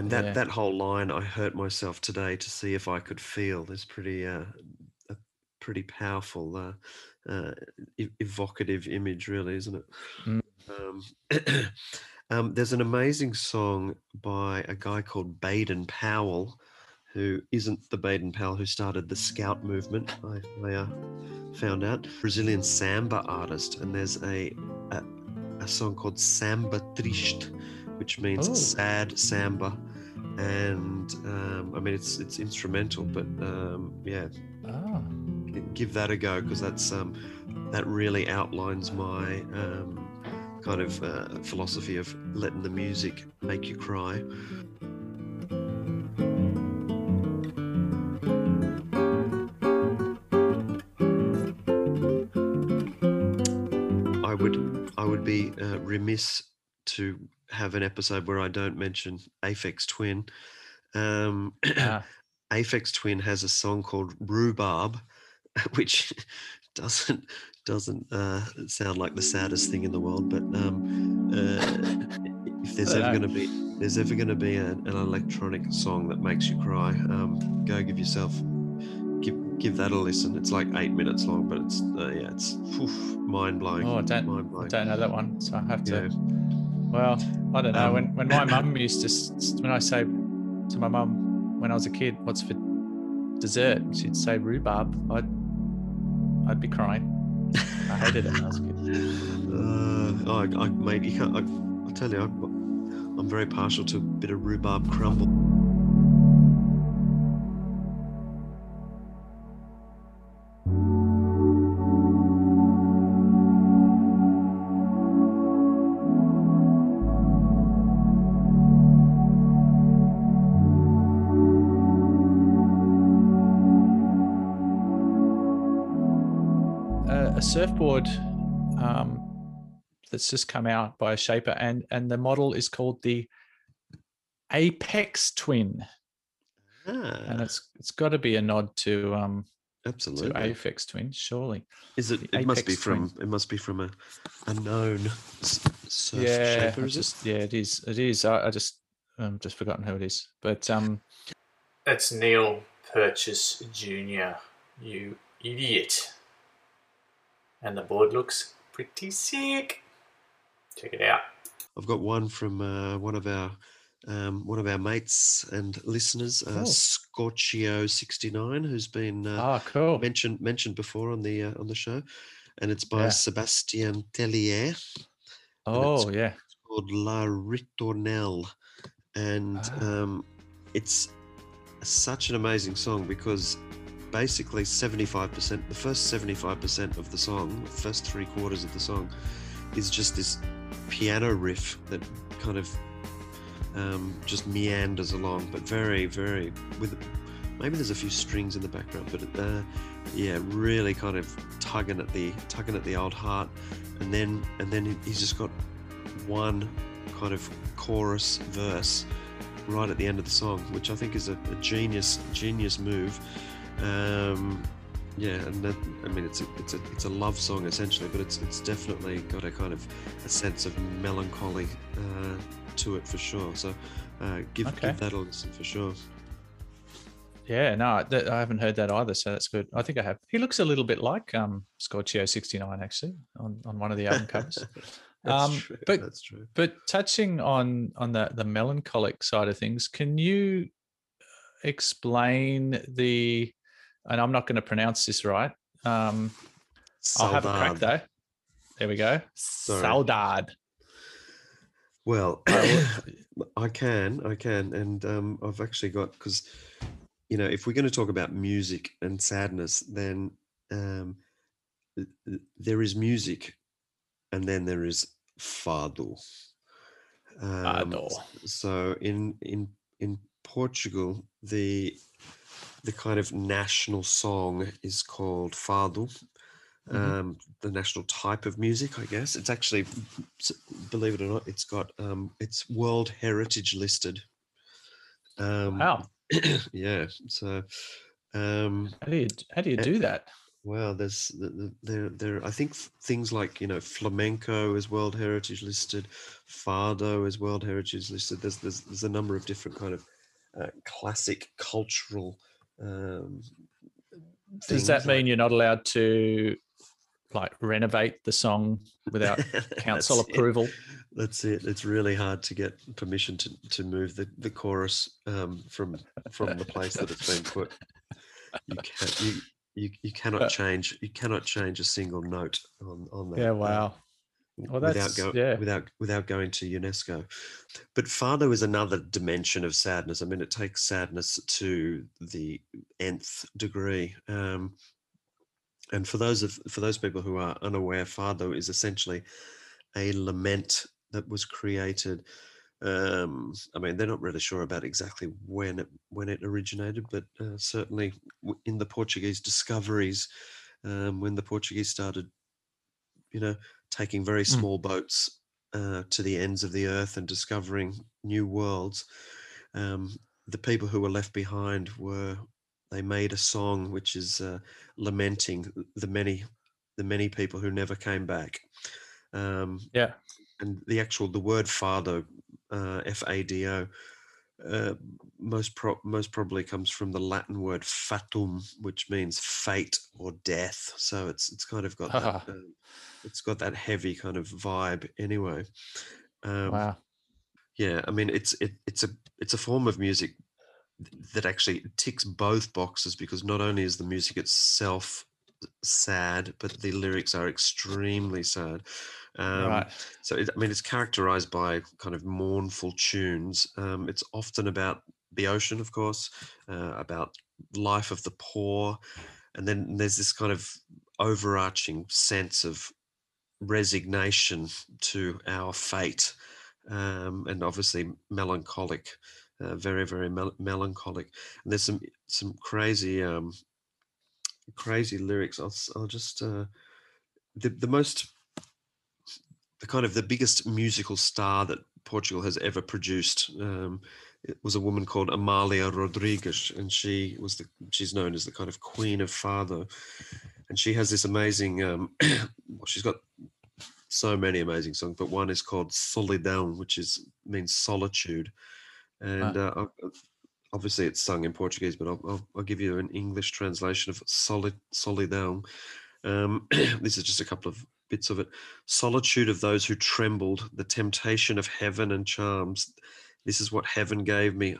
And that, Yeah. that whole line, I hurt myself today to see if I could feel, is pretty uh, a pretty powerful, uh, uh, evocative image, really, isn't it? Mm. Um, um, there's an amazing song by a guy called Baden Powell, who isn't the Baden Powell who started the Scout movement. I, I uh, found out Brazilian samba artist, and there's a a, a song called Samba Triste, which means Oh. sad samba. And um, I mean, it's it's instrumental, but um, yeah, Ah. give that a go because that's um, that really outlines my um, kind of uh, philosophy of letting the music make you cry. I would I would be uh, remiss to have an episode where I don't mention Aphex Twin. Um, Ah. Aphex Twin has a song called Rhubarb, which doesn't doesn't uh, sound like the saddest thing in the world. But um, uh, if there's ever going to be there's ever going to be an, an electronic song that makes you cry, um, go give yourself give give that a listen. It's like eight minutes long, but it's uh, yeah, it's mind blowing. Oh, I don't, mind I don't know that one, so I have to. Yeah. Well, I don't know. Um, when when my mum used to, when I say to my mum when I was a kid, "What's for dessert?" She'd say rhubarb. I'd I'd be crying. I hated it when I was a kid. Uh, I, I, mate, you can't, I, I tell you, I'm, I'm very partial to a bit of rhubarb crumble. A, a surfboard um, that's just come out by a shaper, and and the model is called the Apex Twin, and it's it's got to be a nod to um Absolutely. to Aphex Twin, surely. Is it? The It must be Apex Twin. from. It must be from a, a known s- surf yeah, shaper. Is just, yeah, it is. It is. I, I just um just forgotten who it is, but um That's Neal Purchase Jr., you idiot. And the board looks pretty sick. Check it out. I've got one from uh, one of our um, one of our mates and listeners, uh, Oh. Scorchio sixty nine, who's been uh, Ah, cool. mentioned mentioned before on the uh, on the show, and it's by Yeah. Sebastien Tellier. and it's Oh, yeah. It's called La Ritournelle, and Ah. um, it's such an amazing song because basically 75% the first 75% of the song the first three quarters of the song is just this piano riff that kind of um, just meanders along but very very with maybe there's a few strings in the background but uh, yeah really kind of tugging at the tugging at the old heart and then and then he's just got one kind of chorus verse right at the end of the song, which I think is a, a genius genius move. Um, yeah, and that, I mean it's a, it's a it's a love song essentially, but it's it's definitely got a kind of a sense of melancholy uh, to it for sure. So uh, give Okay. give that a listen for sure. Yeah, no, that, I haven't heard that either, so that's good. I think I have. He looks a little bit like um, Scorchio sixty nine actually on, on one of the album covers. That's um, true, But that's true. But touching on on the the melancholic side of things, can you explain the? And I'm not going to pronounce this right. Um, I'll have a crack though. There we go. Sorry. Saudade. Well, I can, I can, and um, I've actually got because you know if we're going to talk about music and sadness, then um, th- th- there is music, and then there is fado. Um, Fado. So in in in Portugal, the the kind of national song is called fado. Mhm. Um, the national type of music, I guess. It's actually, believe it or not, it's got um, it's World Heritage listed. Um, Wow. yeah. So, um, How do you how do you eh, do that? well, there's the- the- there there. I think things like you know flamenco is World Heritage listed, fado is World Heritage listed. There's there's there's a number of different kind of uh, classic cultural. Um, Does that mean like- you're not allowed to like renovate the song without council That's it. approval? That's it. It's really hard to get permission to, to move the, the chorus um, from from the place that it's been put. You can't you, you, you cannot Uh, change you cannot change a single note on, on that. Yeah, uh, wow. Well, without go, yeah. without without going to UNESCO. But Fado is another dimension of sadness. I mean, it takes sadness to the nth degree. Um, and for those of for those people who are unaware, Fado is essentially a lament that was created. Um, I mean, they're not really sure about exactly when it when it originated, but uh, certainly in the Portuguese discoveries, um, when the Portuguese started, you know, taking very Mm. small boats uh, to the ends of the earth and discovering new worlds, um, the people who were left behind were they made a song which is uh, lamenting the many the many people who never came back. Um, yeah, and the actual the word fado, uh, F A D O. Uh, most pro- most probably comes from the Latin word fatum, which means fate or death. So it's it's kind of got that, um, it's got that heavy kind of vibe anyway. Um, Wow. yeah, I mean it's it, it's a it's a form of music that actually ticks both boxes because not only is the music itself sad, but the lyrics are extremely sad. Um, Right. So it, I mean, it's characterized by kind of mournful tunes. Um, it's often about the ocean, of course, uh, about life of the poor, and then there's this kind of overarching sense of resignation to our fate, um, and obviously melancholic, uh, very very mel- melancholic. And there's some some crazy um, crazy lyrics. I'll I'll just uh, the the most the kind of the biggest musical star that Portugal has ever produced. Um, it was a woman called Amalia Rodrigues, and she was the she's known as the kind of queen of fado, and she has this amazing. Um, well, she's got so many amazing songs, but one is called Solidão, which is means solitude, and uh, obviously it's sung in Portuguese, but I'll, I'll, I'll give you an English translation of solid Solidão. Um, this is just a couple of bits of it. Solitude of those who trembled, the temptation of heaven and charms. This is what heaven gave me.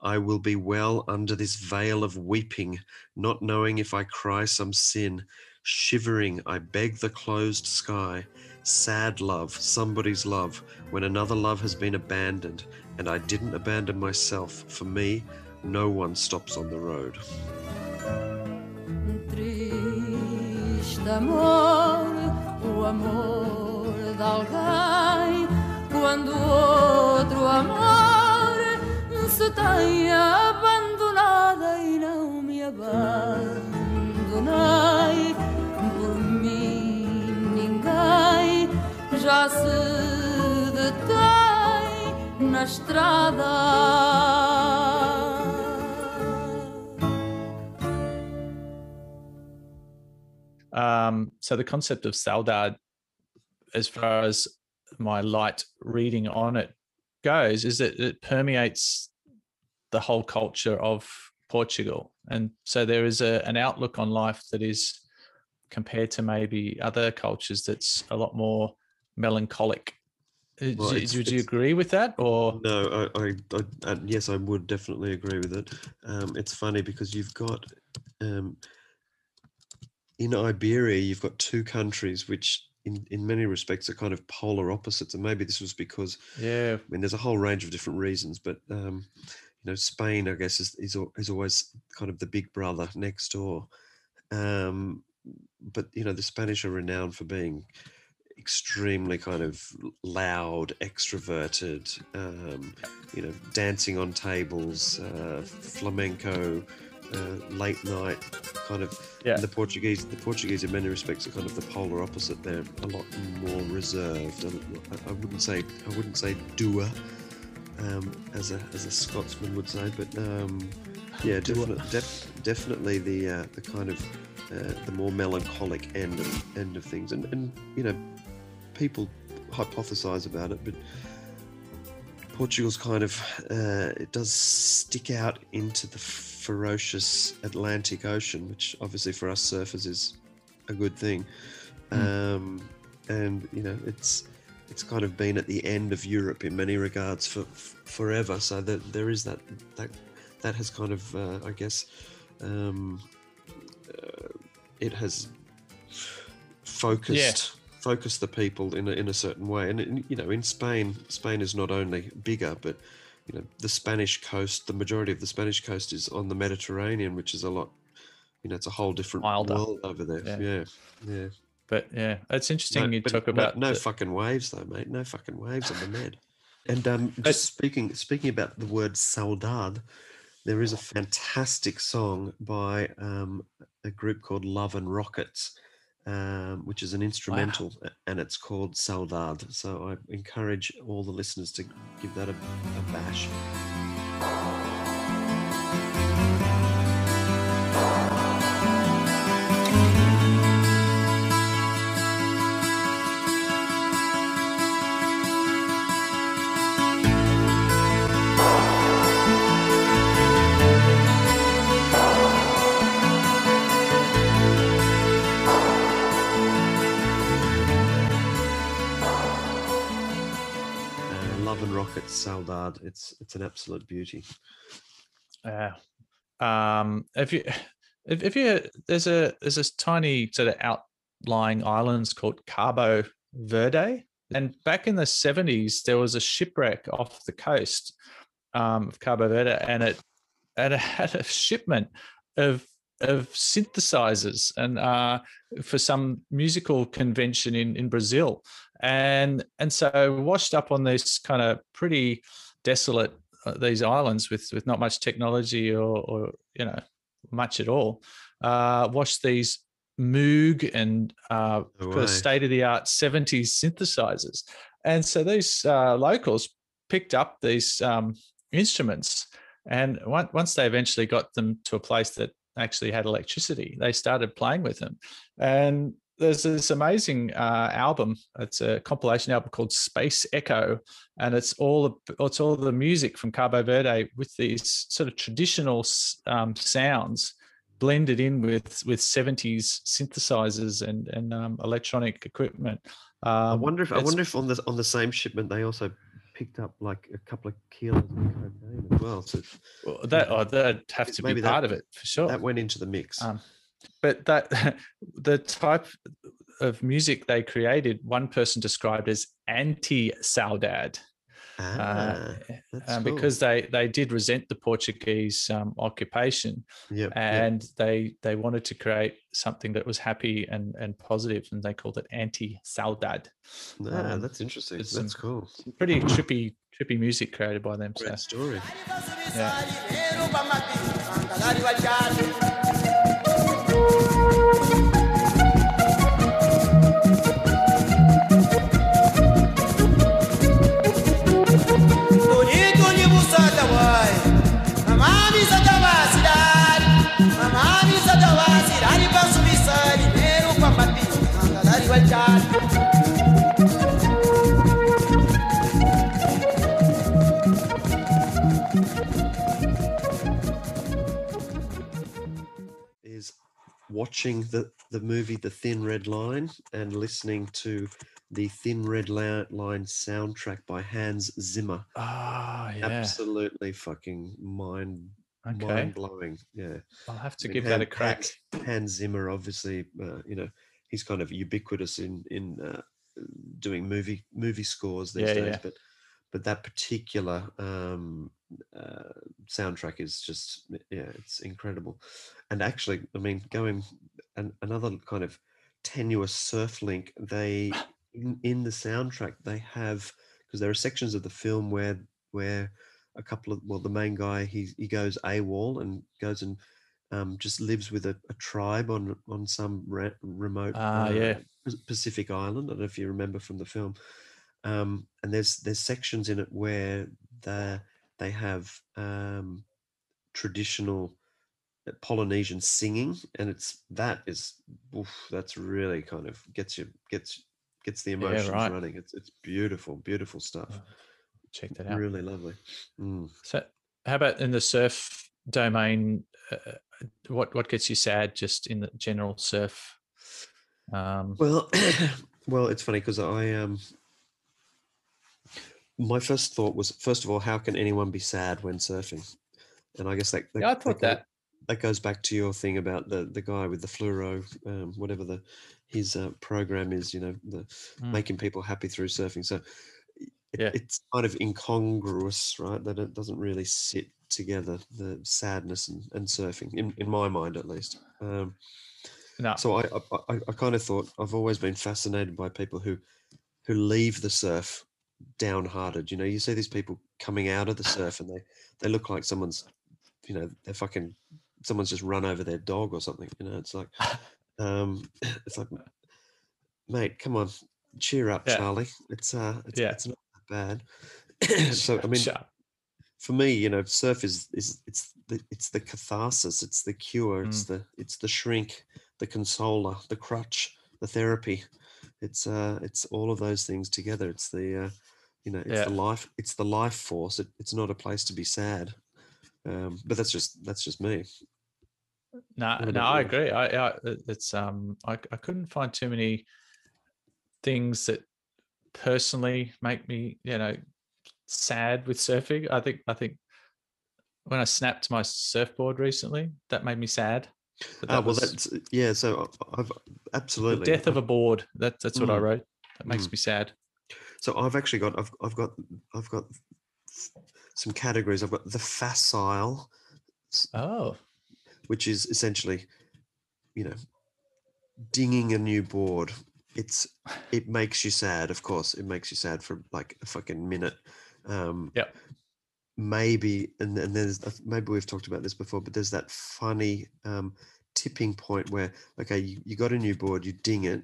I will be well under this veil of weeping, not knowing if I cry some sin. Shivering, I beg the closed sky. Sad love, somebody's love, when another love has been abandoned, and I didn't abandon myself. For me, no one stops on the road. O amor de alguém, quando outro amor se tem abandonada e não me abandonei. Por mim, ninguém já se detém na estrada. Um, so the concept of saudade, as far as my light reading on it goes, is that it permeates the whole culture of Portugal, and so there is a, an outlook on life that is compared to maybe other cultures that's a lot more melancholic. Uh, Well, do- it's- would you agree with that, or No, I, I, I, I yes, I would definitely agree with it. Um, it's funny because you've got um, in Iberia, you've got two countries which, in, in many respects, are kind of polar opposites. And maybe this was because, yeah, I mean, there's a whole range of different reasons, but um, you know, Spain, I guess, is, is is always kind of the big brother next door. Um, but you know, the Spanish are renowned for being extremely kind of loud, extroverted, um, you know, dancing on tables, uh, flamenco, uh, late night, kind of. Yeah. The Portuguese, the Portuguese, in many respects, are kind of the polar opposite. They're a lot more reserved. I- I wouldn't say, I wouldn't say doer, um, as a as a Scotsman would say, but um, yeah, definitely, def, definitely the uh, the kind of uh, the more melancholic end of end of things, and and you know, people hypothesize about it, but Portugal's kind of uh, it does stick out into the ferocious Atlantic Ocean, which obviously for us surfers is a good thing. Um, and you know, it's it's kind of been at the end of Europe in many regards for f- forever. So that there is that that that has kind of uh, I guess um, uh, it has focused focused the people in a, in a certain way. And in- you know, in Spain, Spain is not only bigger, but you know, the Spanish coast, the majority of the Spanish coast is on the Mediterranean, which is a lot. You know, it's a whole different Wilder. world over there. Yeah. Yeah, yeah. but yeah, it's interesting No, you talk no- about no, the- fucking waves though, mate. No fucking waves on the Med. And um, just speaking speaking about the word saudade, there is a fantastic song by um, a group called Love and Rockets, um, which is an instrumental, a- and it's called Saudade. So I encourage all the listeners to give that a, a bash. Saudade. It's it's an absolute beauty. Yeah. Um, if you, if, if you, there's a there's this tiny sort of outlying islands called Cabo Verde, and back in the 70s there was a shipwreck off the coast um, of Cabo Verde, and it and it had a shipment of of synthesizers and uh, for some musical convention in in Brazil, and and so washed up on this kind of pretty desolate uh, these islands with with not much technology or or you know much at all uh watch these moog and uh No state of the art 70s synthesizers. And so these uh locals picked up these um instruments and on- once they eventually got them to a place that actually had electricity they started playing with them. And there's this amazing uh, album. It's a compilation album called Space Echo, and it's all the it's all the music from Cabo Verde with these sort of traditional um, sounds blended in with with 70s synthesizers and and um, electronic equipment. Um, I wonder if I wonder if on the on the same shipment they also picked up like a couple of kilos of cocaine as well. So Well, that oh, that'd have to be maybe that- part of it for sure. that went into the mix. But that the type of music they created, one person described as anti-saudade. Ah, that's um, cool. because they they did resent the Portuguese um, occupation, Yep, yep. and they they wanted to create something that was happy and and positive, and they called it anti-saudade. Ah, Um, that's interesting. That's cool. Pretty trippy trippy music created by them. Great so. story. Yeah. Bonito ni watching the the movie The Thin Red Line and listening to the Thin Red Line soundtrack by Hans Zimmer. Ah, yeah. Absolutely fucking mind Okay. mind blowing. Yeah. I'll have to I mean, give that a crack. Hans, Hans Zimmer, obviously, uh, you know, he's kind of ubiquitous in in uh, doing movie movie scores these Yeah, days. yeah. But but that particular um, uh, soundtrack is just yeah, it's incredible. And actually, I mean, going an, another kind of tenuous surf link. They in, in the soundtrack they have because there are sections of the film where where a couple of well the main guy he he goes AWOL and goes and um, just lives with a, a tribe on on some re- remote Ah, yeah. Pacific island. I don't know if you remember from the film. Um, and there's there's sections in it where they they have um, traditional uh, Polynesian singing, and it's that is oof, that's really kind of gets you gets gets the emotions right. running. It's it's beautiful, beautiful stuff. Check that out. Really lovely. Mm. So, how about in the surf domain? Uh, what what gets you sad just in the general surf? Um, Well, well, it's funny because I um, my first thought was first of all, how can anyone be sad when surfing? And I guess that, that Yeah, I thought go- that. That goes back to your thing about the the guy with the fluoro, um, whatever the his uh, program is, you know, the Mm. making people happy through surfing. So it, Yeah. it's kind of incongruous, right? That it doesn't really sit together, the sadness and, and surfing, in, in my mind at least. Um, no. so I, I, I, I kind of thought I've always been fascinated by people who who leave the surf downhearted. You know, you see these people coming out of the surf and they they look like someone's, you know, they're fucking someone's just run over their dog or something. You know, it's like, um, it's like, mate, come on, cheer up, Yeah. Charlie. It's uh, it's, Yeah. it's not that bad. so I mean, for me, you know, surf is is it's the it's the catharsis, it's the cure, it's Mm. the it's the shrink, the consoler, the crutch, the therapy. It's uh it's all of those things together. It's the uh you know, it's the Yeah. life it's the life force. It, it's not a place to be sad. Um, but that's just that's just me. No, no, I agree. I, I it's um, I, I couldn't find too many things that personally make me, you know, sad with surfing. I think, I think when I snapped my surfboard recently, that made me sad. Ah, well, was that's yeah. So I- I've the absolutely death of a board. That, that's what I Mm. wrote. That makes Mm. me sad. So I've actually got I've I've got I've got some categories. I've got the facile. Oh. Which is essentially, you know, dinging a new board. It's it makes you sad, of course. It makes you sad for like a fucking minute. Um Yep. maybe and, and there's maybe we've talked about this before, but there's that funny um tipping point where okay, you, you got a new board, you ding it,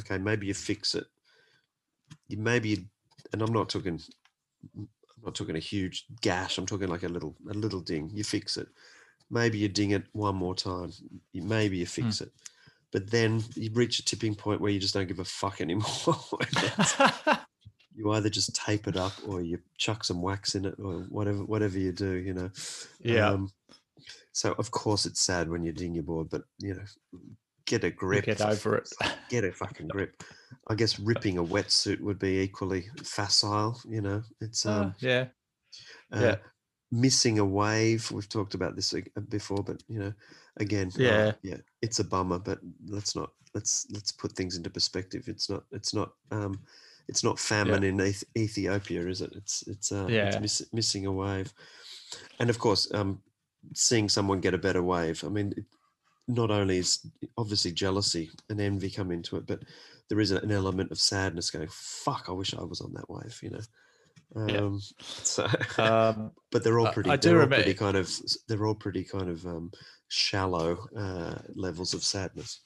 okay, maybe you fix it you maybe and i'm not talking i'm not talking a huge gash i'm talking like a little a little ding you fix it maybe you ding it one more time maybe you fix it but then you reach a tipping point where you just don't give a fuck anymore you either just tape it up or you chuck some wax in it or whatever whatever you do you know Yeah. um, So of course it's sad when you're your board, but you know, get a grip. get over it. Get a fucking grip. I guess ripping a wetsuit would be equally facile. You know, it's Uh, um, yeah. uh, Yeah. Missing a wave. We've talked about this before, but you know, again, uh, Yeah. yeah, it's a bummer. But let's not let's let's put things into perspective. It's not it's not um, it's not famine in Eth- Ethiopia, is it? It's it's uh, Yeah. it's miss, missing a wave, and of course, um, seeing someone get a better wave. I mean, it, not only is obviously jealousy and envy come into it, but there is an element of sadness going. Fuck! I wish I was on that wave. You know. Yeah. Um, so, Um, but they're all pretty. I do all remember- pretty kind of. They're all pretty kind of um, shallow uh, levels of sadness.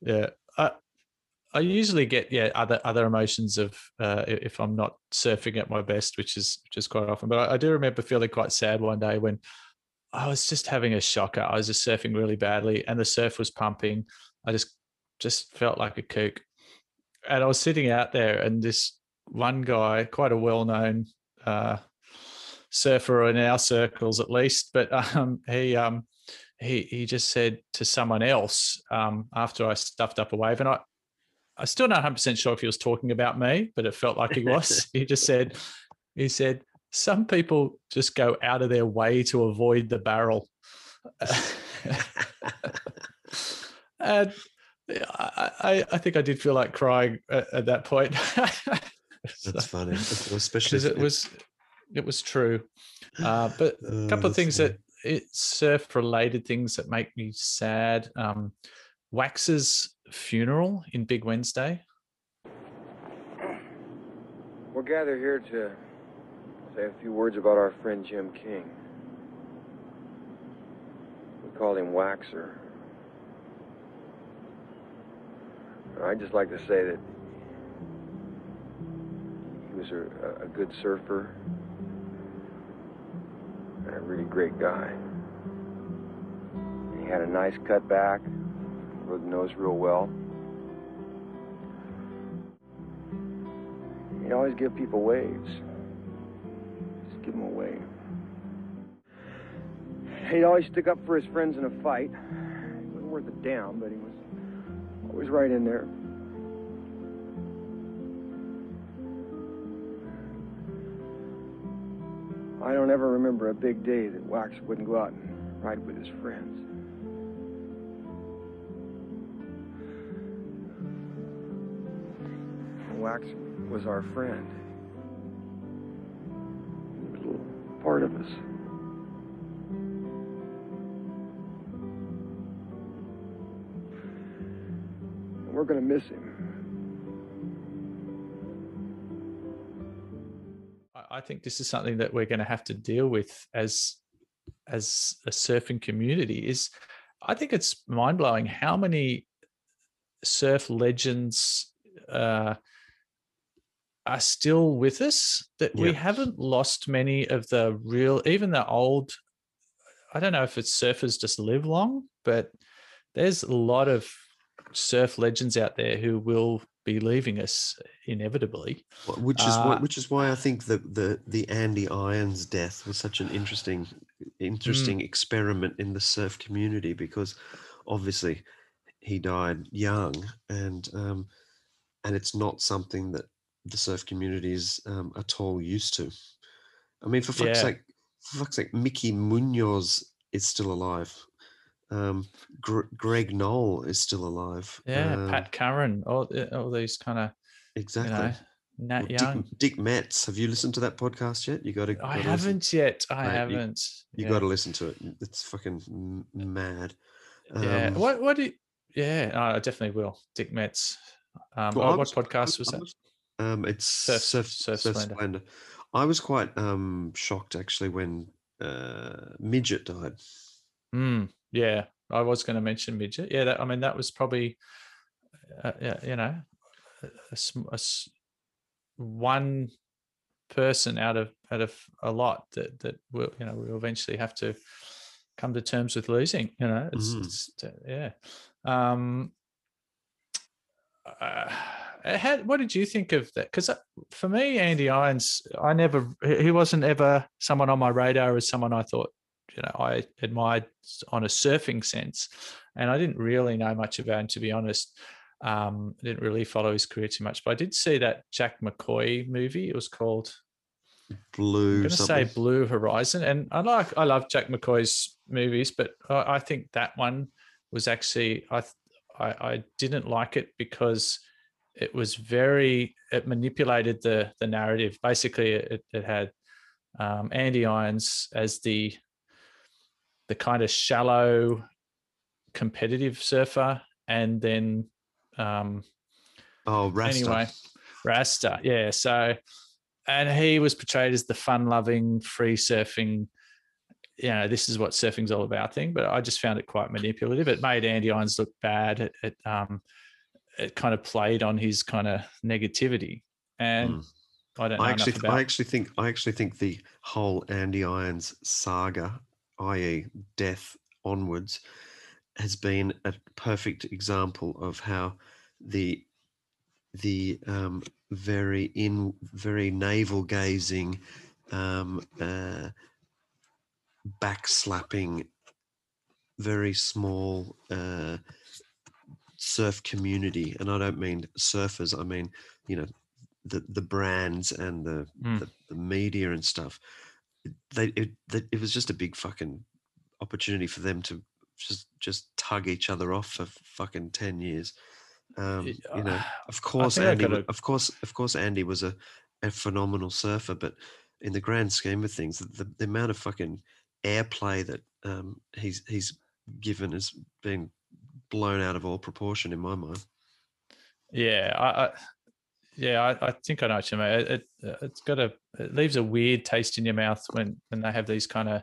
Yeah. I I usually get yeah other other emotions of uh, if I'm not surfing at my best, which is which is quite often. But I, I do remember feeling quite sad one day when I was just having a shocker. I was just surfing really badly, and the surf was pumping. I just just felt like a kook, and I was sitting out there, and this one guy, quite a well known uh, surfer in our circles at least, but um, he um, he he just said to someone else um, after I stuffed up a wave, and I I still not 100 percent sure if he was talking about me, but it felt like he was. he just said he said some people just go out of their way to avoid the barrel. and I, I, I think I did feel like crying at, at that point. That's funny, especially because if it was it was true. Uh, but a couple of that's things that it surf related things that make me sad. Um, Wax's funeral in Big Wednesday. We're gathered here to say a few words about our friend Jim King. We called him Waxer. I'd just like to say that he was a, a good surfer and a really great guy. He had a nice cut back, rode the nose real well. He'd always give people waves. Just give them a wave. He'd always stick up for his friends in a fight. He wasn't worth a damn, but he was always right in there. I don't ever remember a big day that Wax wouldn't go out and ride with his friends. Wax was our friend. He was a little part of us. And we're going to miss him. I- think this is something that we're going to have to deal with as as a surfing community. Is I think it's mind blowing how many surf legends uh, are still with us. That we haven't lost many of the real, even the old. I don't know if it's surfers just live long, but there's a lot of surf legends out there who will be leaving us inevitably. Which is why, Uh, which is why I think the, the the Andy Irons death was such an interesting interesting experiment in the surf community because obviously he died young and um, and it's not something that the surf community is um, at all used to. I mean, for fuck's Yeah. sake, for fuck's sake, Mickey Munoz is still alive. Um, Gr- Greg Noll is still alive. Yeah, Um, Pat Curren, all, all these kind of Exactly. You know, Nat Well, Young. Dick, Metz. Have you listened to that podcast yet? You got to. I haven't yet. I Mate, haven't. You, Yeah. got to listen to it. It's fucking mad. yeah. Um, What? What do? You, yeah, I definitely will. Dick Metz. Um, Well, oh, I what was- podcast was I that? Um, it's Surf- surf, Surf surf, Splendor. splendor. I was quite um shocked actually when uh midget died. Mm, yeah, I was going to mention midget. Yeah, that, I mean that was probably, uh, you know, a, a one person out of out of a lot that that will you know we'll eventually have to come to terms with losing. You know, it's, Mhm. it's uh, yeah. Um, uh, how, what did you think of that? Because for me, Andy Irons, I never he wasn't ever someone on my radar as someone I thought you know I admired on a surfing sense, and I didn't really know much about him to be honest. Um, I didn't really follow his career too much, but I did see that Jack McCoy movie. It was called Blue. I'm going to say. Blue Horizon, and I like I love Jack McCoy's movies, but I, I think that one was actually I, I I didn't like it because it was very it manipulated the the narrative. Basically, it, it had um, Andy Irons as the the kind of shallow competitive surfer, and then um, Oh, Rasta. Anyway, Rasta, yeah. So, and he was portrayed as the fun-loving, free surfing. You know, this is what surfing's all about thing. But I just found it quite manipulative. It made Andy Irons look bad. It, it um, it kind of played on his kind of negativity, and I don't know. I actually. I actually think, I actually think the whole Andy Irons saga, i.e., death onwards, has been a perfect example of how the the um, very in very navel gazing, um, uh, backslapping, very small uh, surf community, and I don't mean surfers. I mean you know the the brands and the Mm. the, the media and stuff. They it, they it was just a big fucking opportunity for them to just just tug each other off for fucking ten years. Um, you know, of course, Andy. gotta- Of course, of course, Andy was a, a phenomenal surfer, but in the grand scheme of things, the, the amount of fucking airplay that um, he's he's given has been blown out of all proportion in my mind. Yeah, I, I yeah, I, I think I know what you mean. It, it it's got a it leaves a weird taste in your mouth when when they have these kind of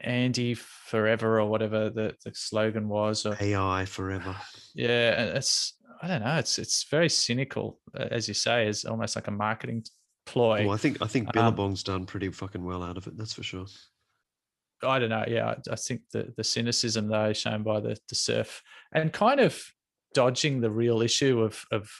Andy forever or whatever the, the slogan was. Or, AI forever. yeah, and it's I don't know. It's it's very cynical, as you say. is almost like a marketing ploy. Well, I think I think Um, Billabong's done pretty fucking well out of it. That's for sure. I don't know. Yeah, I, I think the the cynicism though shown by the the surf and kind of dodging the real issue of of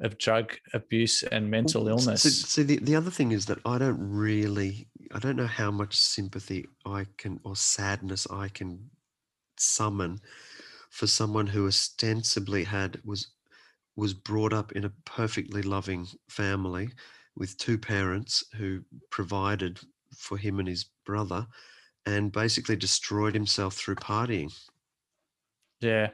of drug abuse and mental illness. See, see, the, the other thing is that I don't really, I don't know how much sympathy I can or sadness I can summon for someone who ostensibly had was was brought up in a perfectly loving family with two parents who provided for him and his brother and basically destroyed himself through partying. Yeah,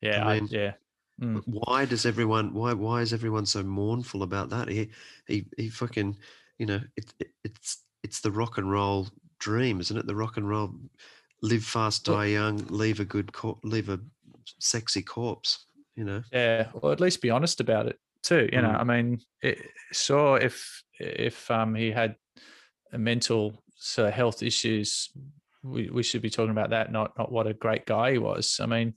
yeah, I I yeah. Mm. why does everyone why why is everyone so mournful about that he he he fucking you know it, it it's it's the rock and roll dream isn't it the rock and roll live fast die young leave a good cor- leave a sexy corpse you know Yeah, or at least be honest about it too. You know, Mm. I mean, it, sure, if if um he had a mental sort of health issues, we, we should be talking about that, not not what a great guy he was. I mean,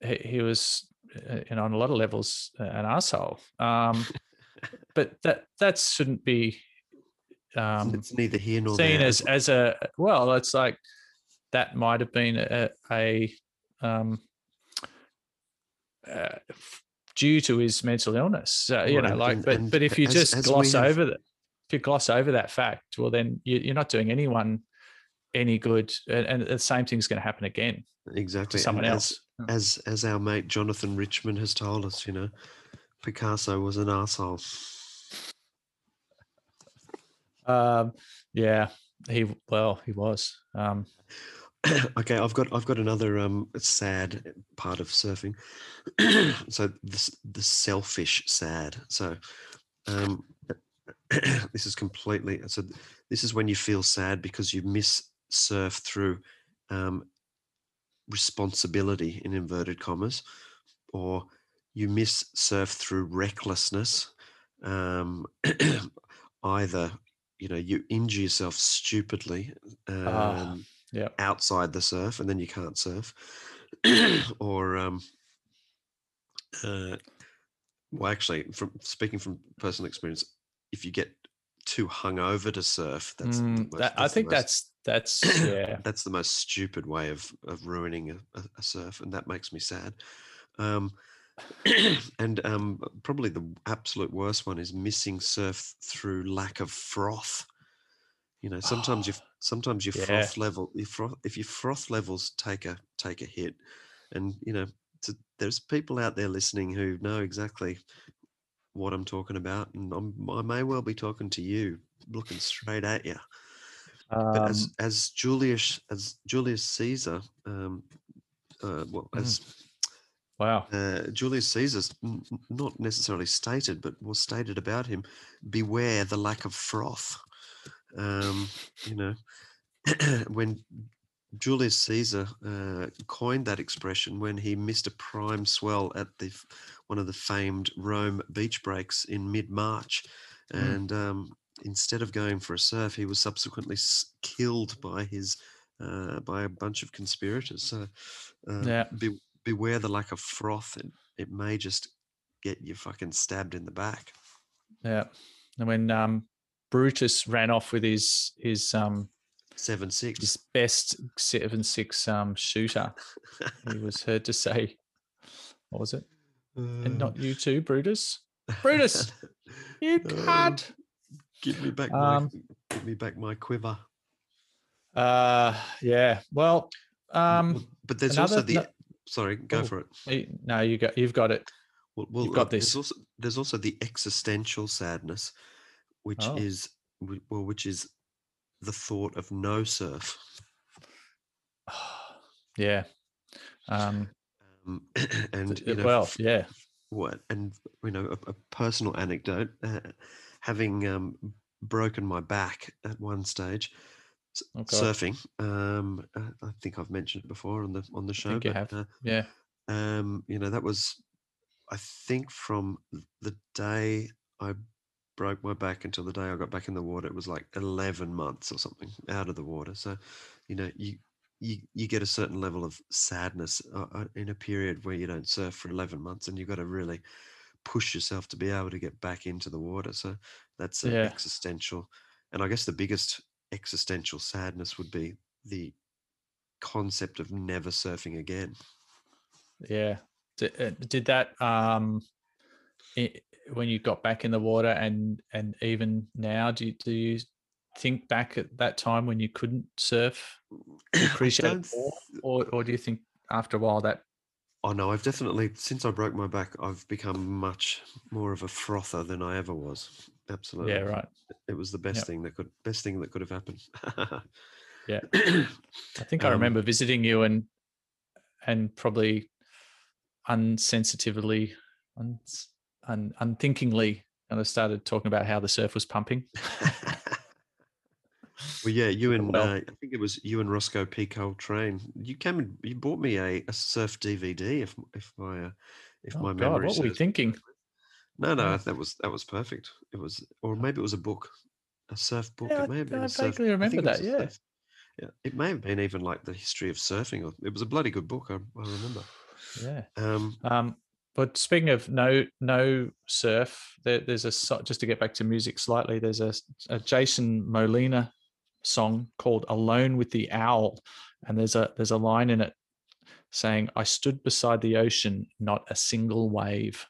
he, he was, you know, on a lot of levels, uh, an asshole. Um, but that that shouldn't be um, it's neither here nor seen there as as a well. It's like that might have been a, a um, uh, due to his mental illness. So, you Well, know, like, and- but and but if you as- just as gloss over that, if you gloss over that fact, well, then you, you're not doing anyone any good, and, and the same thing's going to happen again exactly to someone and else. As, as our mate jonathan richman has told us you know picasso was an asshole. Um, yeah, he well, he was. Um, okay i've got i've got another um sad part of surfing. So this the selfish sad. So um this is completely so this is when you feel sad because you miss surf through um responsibility in inverted commas or you miss surf through recklessness um either you know you injure yourself stupidly um, Ah, yep. outside the surf and then you can't surf or um uh well actually from speaking from personal experience if you get too hungover to surf that's, mm, most- that, I that's the think most- that's that's yeah. that's the most stupid way of of ruining a, a, surf and that makes me sad um and um probably the absolute worst one is missing surf through lack of froth you know sometimes you sometimes your Yeah. froth level, your froth, if your froth levels take a take a hit, and you know, to, there's people out there listening who know exactly what I'm talking about, and I'm, I may well be talking to you, looking straight at you. But as Um, as Julius as Julius Caesar, um, uh, well, as wow, uh, Julius Caesar's n- not necessarily stated, but was stated about him: beware the lack of froth. Um, you know, when Julius Caesar uh, coined that expression when he missed a prime swell at the one of the famed Rome beach breaks in mid March, Mm. and um, instead of going for a surf, he was subsequently s- killed by his uh, by a bunch of conspirators. So, uh, Yeah. be, beware the lack of froth. It, it may just get you fucking stabbed in the back. Yeah. And when um, Brutus ran off with his his um, seven six, his best seven six um, shooter, he was heard to say, "What was it?" and not you too, Brutus. Brutus, you cunt. Give me back my Um, give me back my quiver. Uh, yeah. Well, um, but there's also the no- sorry, go Oh, for it. No, you got you've got it. Well, well You've got uh, there's this. Also, there's also the existential sadness, which Oh. is well, which is the thought of no surf. Yeah. Um, Um, and you know, well, yeah. What and you know, a, a personal anecdote: uh, having um, broken my back at one stage Oh, surfing. Um, uh, I think I've mentioned it before on the on the show. think you but, have. Uh, Yeah. um, you know, that was, I think, from the day I broke my back until the day I got back in the water, it was like 11 months or something out of the water. So, you know, you, you, you get a certain level of sadness uh, uh, in a period where you don't surf for 11 months and you've got to really push yourself to be able to get back into the water. So that's Yeah. existential. And I guess the biggest existential sadness would be the concept of never surfing again. Yeah. Did, uh, did that um i when you got back in the water and and even now do you, do you think back at that time when you couldn't surf appreciate it more or or do you think after a while that Oh no, I've definitely since I broke my back, I've become much more of a frother than I ever was. Absolutely. Yeah, right. It was the best Yep. thing that could best thing that could have happened. yeah i think i Um, remember visiting you and and probably unsensitively un, un, unthinkingly and I started talking about how the surf was pumping Well, yeah, you and Well- uh, I think it was you and Roscoe P. Coltrane. You came and you bought me a, a surf DVD. If if my uh, if Oh, my God, memory what were we thinking? No, no, that was that was perfect. It was, or maybe it was a book, a surf book. Yeah, it may have been I vaguely remember that, yeah. surf- yeah, it may have been even like the history of surfing. Or it was a bloody good book. I, I remember. yeah Um, Um, but speaking of no no surf, there, there's a just to get back to music slightly. There's a, a Jason Molina song called "Alone with the Owl," and there's a there's a line in it saying, "I stood beside the ocean, not a single wave."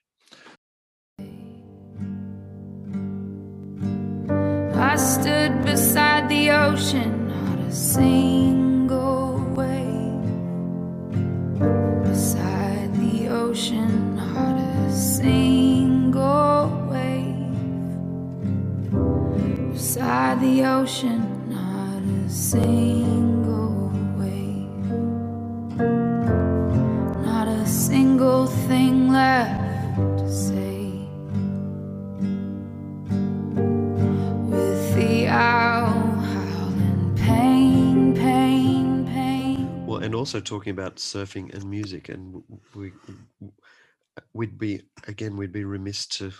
I stood beside the ocean, not a single wave. Beside the ocean, not a single wave. Beside the ocean, single wave. Not a single thing left to say. With the owl howling pain, pain, pain. Well, and also talking about surfing and music, and we. We'd be again we'd be remiss to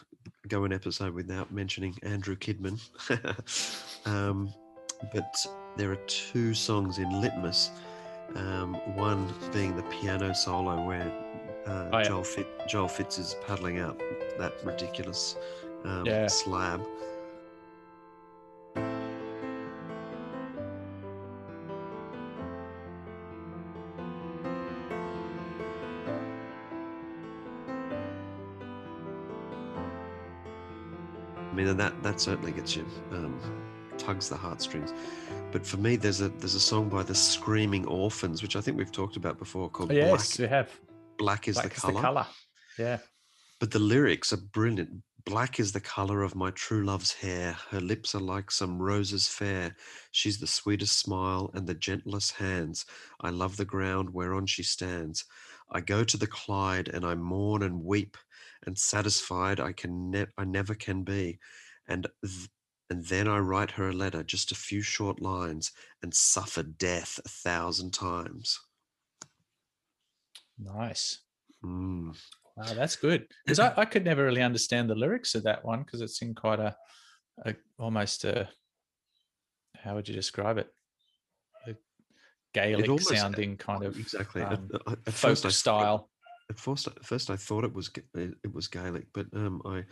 go an episode without mentioning Andrew Kidman. um, but there are two songs in Litmus. Um, one being the piano solo where uh, Oh, yeah. Joel, Fit- Joel Fitz is paddling out that ridiculous um, Yeah. slab. I mean, and that that certainly gets you um, tugs the heartstrings. But for me, there's a there's a song by the Screaming Orphans, which I think we've talked about before, called yes, Black. we have. Black is Black the is color. the color. Yeah. But the lyrics are brilliant. Black is the color of my true love's hair. Her lips are like some roses fair. She's the sweetest smile and the gentlest hands. I love the ground whereon she stands. I go to the Clyde and I mourn and weep, and satisfied I can ne- I never can be. And th- and then I write her a letter, just a few short lines, and suffer death a thousand times. Nice. Mm. Wow, that's good. Because I, I could never really understand the lyrics of that one because it's in quite a, a almost a how would you describe it? A Gaelic almost- sounding kind of exactly um, at- at folk first I style. At first, at first I thought it was it was Gaelic, but um, I,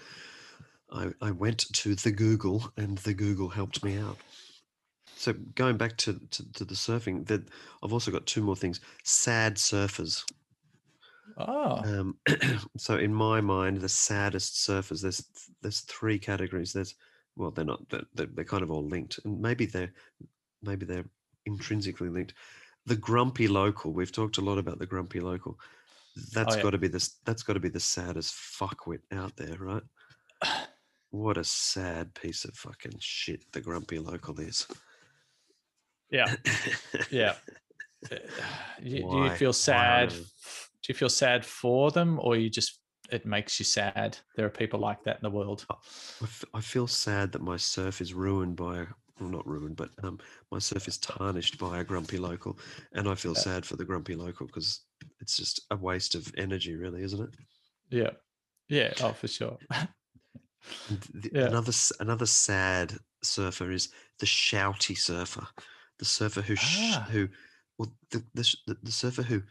I I went to the Google, and the Google helped me out. So going back to to, to the surfing, that I've also got two more things. Sad surfers. Oh. Um, so in my mind, the saddest surfers, there's there's three categories. There's well, they're not. They're, they're, kind of all linked, and maybe they're maybe they're intrinsically linked. The grumpy local. We've talked a lot about the grumpy local. That's yeah. got to be this. That's got to be the saddest fuckwit out there, right? What a sad piece of fucking shit the grumpy local is. Yeah. yeah. You, do you feel sad? they- Do you feel sad for them, or you just it makes you sad? There are people like that in the world. I feel sad that my surf is ruined by, well, not ruined, but um, my surf is tarnished by a grumpy local, and I feel Yeah. sad for the grumpy local because it's just a waste of energy, really, isn't it? Yeah. Yeah. Oh, for sure. The- Yeah. Another another sad surfer is the shouty surfer, the surfer who sh- Ah. who, well, the, the the surfer who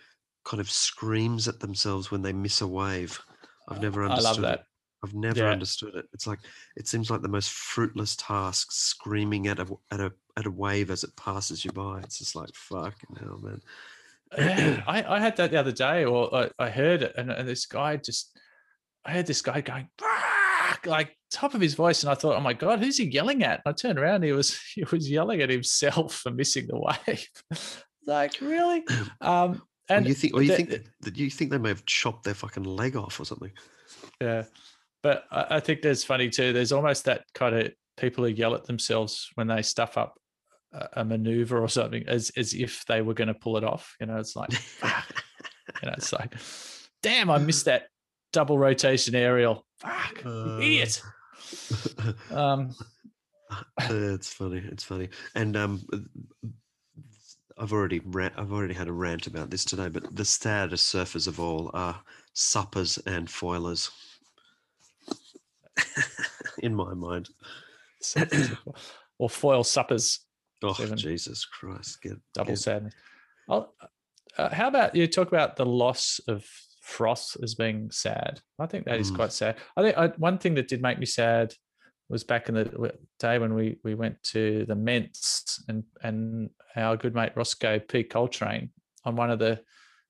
kind of screams at themselves when they miss a wave. I've never I love understood that. it. I've never Yeah. understood it. It's like it seems like the most fruitless task, screaming at a at a at a wave as it passes you by. It's just like fucking hell, man. yeah, I, I had that the other day, or I, I heard it, and, and this guy just, I heard this guy going Like top of his voice, and I thought, oh my god, who's he yelling at? And I turned around, he was he was yelling at himself for missing the wave. like really? Um, and you think, or you the- think that, you think they may have chopped their fucking leg off or something? Yeah. But I, I think there's funny too. There's almost that kind of people who yell at themselves when they stuff up a, a maneuver or something as as if they were going to pull it off. You know, it's like, you know, it's like, damn, I missed that double rotation aerial. Fuck, Uh, idiot. Um, it's funny. It's funny. And um, I've already I've already had a rant about this today. But the saddest surfers of all are suppers and foilers. In my mind. or- or foil suppers. Oh Seven. Jesus Christ! Get double get- sadness. Uh, how about you talk about the loss of frost as being sad? I think that is Mm. quite sad. I think I, one thing that did make me sad was back in the day when we we went to the Ments and and our good mate Roscoe P Coltrane on one of the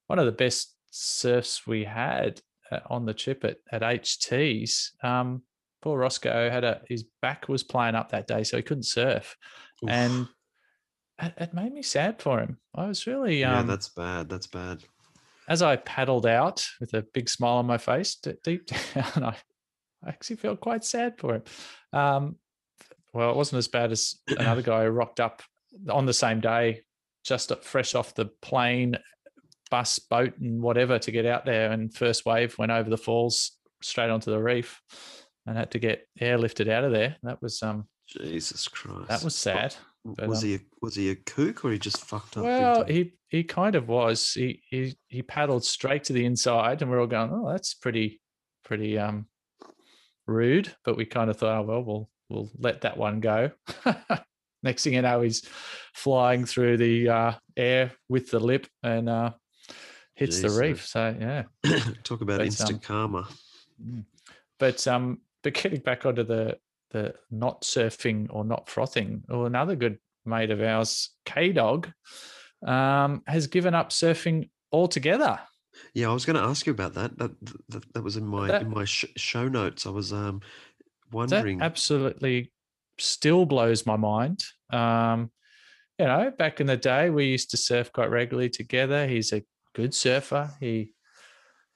one of the best surfs we had uh, on the trip at at HTs. Um, poor Roscoe had a his back was playing up that day, so he couldn't surf, Oof. and it, it made me sad for him. I was really Yeah, um, that's bad. That's bad. As I paddled out with a big smile on my face, deep down, I, I actually felt quite sad for him. Um, well, it wasn't as bad as another guy who rocked up on the same day, just fresh off the plane, bus, boat, and whatever to get out there. And first wave went over the falls straight onto the reef, and had to get airlifted out of there. That was um, Jesus Christ. that was sad. Was um, he a, was he a kook or he just fucked up? well, he he kind of was. He he he paddled straight to the inside, and we're all going, "Oh, that's pretty pretty um rude." But we kind of thought, "Oh well, we'll we'll let that one go." Next thing you know, he's flying through the uh, air with the lip and uh, hits the Jesus. reef. So yeah, Talk about But, instant um, karma. but um, but getting back onto the the not surfing or not frothing, or another good mate of ours, K Dog, um, has given up surfing altogether. Yeah, I was going to ask you about that. That that, that was in my That- in my sh- show notes. I was um That wondering. absolutely still blows my mind. Um, you know, back in the day, we used to surf quite regularly together. He's a good surfer. He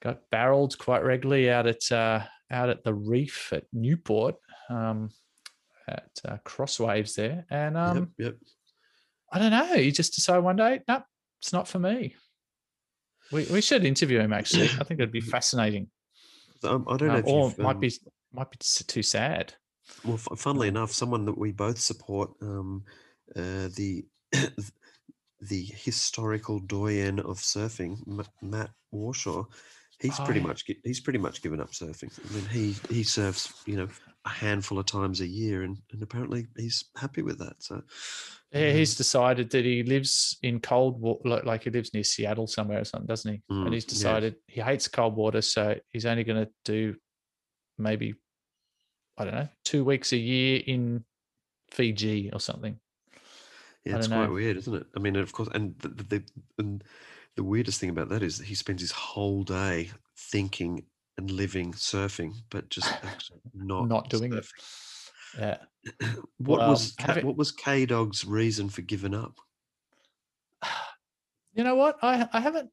got barreled quite regularly out at uh, out at the reef at Newport, um, at uh, Crosswaves there, and um, yep, yep. I don't know. He just decided one day, no, it's not for me. We we should interview him. Actually, I think it'd be fascinating. Um, I don't know. Um, or might um, be might be too sad. Well, f- funnily enough, someone that we both support, um, uh, the the historical doyen of surfing, M- Matt Warshaw, he's Oh, pretty yeah. much he's pretty much given up surfing. I mean, he he surfs, you know, a handful of times a year, and, and apparently he's happy with that. So, Yeah, um, he's decided that he lives in cold water, like he lives near Seattle somewhere or something, doesn't he? Mm, and he's yeah. decided he hates cold water, so he's only going to do maybe I don't know two weeks a year in Fiji or something. yeah, it's quite know. weird, isn't it? I mean, of course, and the, the, the and the weirdest thing about that is that he spends his whole day thinking and living surfing, but just not Not doing it. Yeah. What Well, was having- what was K Dog's reason for giving up? You know what? I I haven't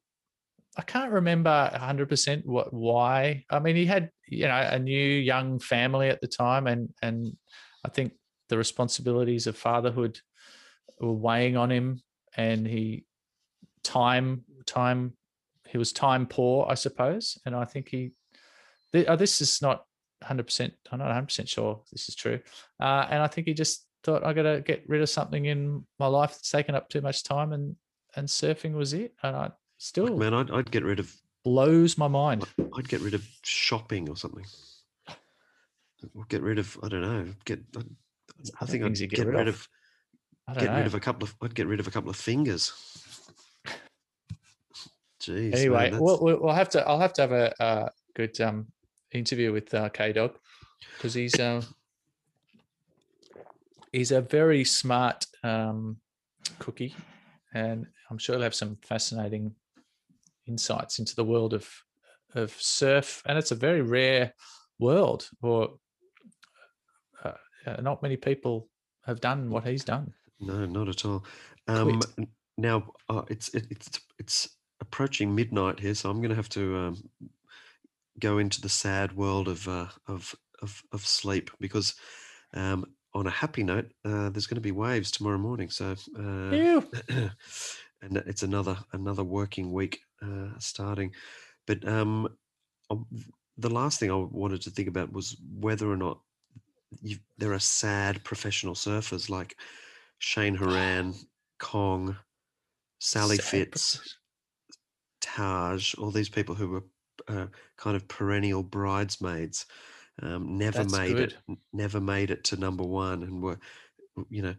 I can't remember 100% what why. I mean, he had, you know, a new young family at the time and and I think the responsibilities of fatherhood were weighing on him and he time time he was time poor, I suppose, and I think he this is not 100% I'm not 100% sure this is true. Uh, and I think he just thought I got to get rid of something in my life that's taken up too much time and and surfing was it. And I still Man, I'd, I'd get rid of blows my mind. I'd get rid of shopping or something. Or get rid of I don't know. Get I, I think I'd get, get rid rid of. of, I don't get rid of a couple of I'd get rid of a couple of fingers. Jeez. anyway, that's- we'll, we'll we'll have to. I'll have to have a, uh good um, interview with uh, K Dog because he's uh, he's a very smart um, cookie, and I'm sure he'll have some fascinating insights into the world of of surf, and it's a very rare world, or uh, uh, not many people have done what he's done. No, not at all. Um, now uh, it's it, it's it's approaching midnight here, so I'm going to have to um, go into the sad world of uh, of, of of sleep because um, on a happy note, uh, there's going to be waves tomorrow morning. So uh, and it's another another working week uh, starting. But um, um, the last thing I wanted to think about was whether or not you, there are sad professional surfers like Cheyne Horan, Kong, Sally Sad Fitz, Taj, all these people who were uh, kind of perennial bridesmaids, um, never That's made good. it, never made it to number one, and were, you know,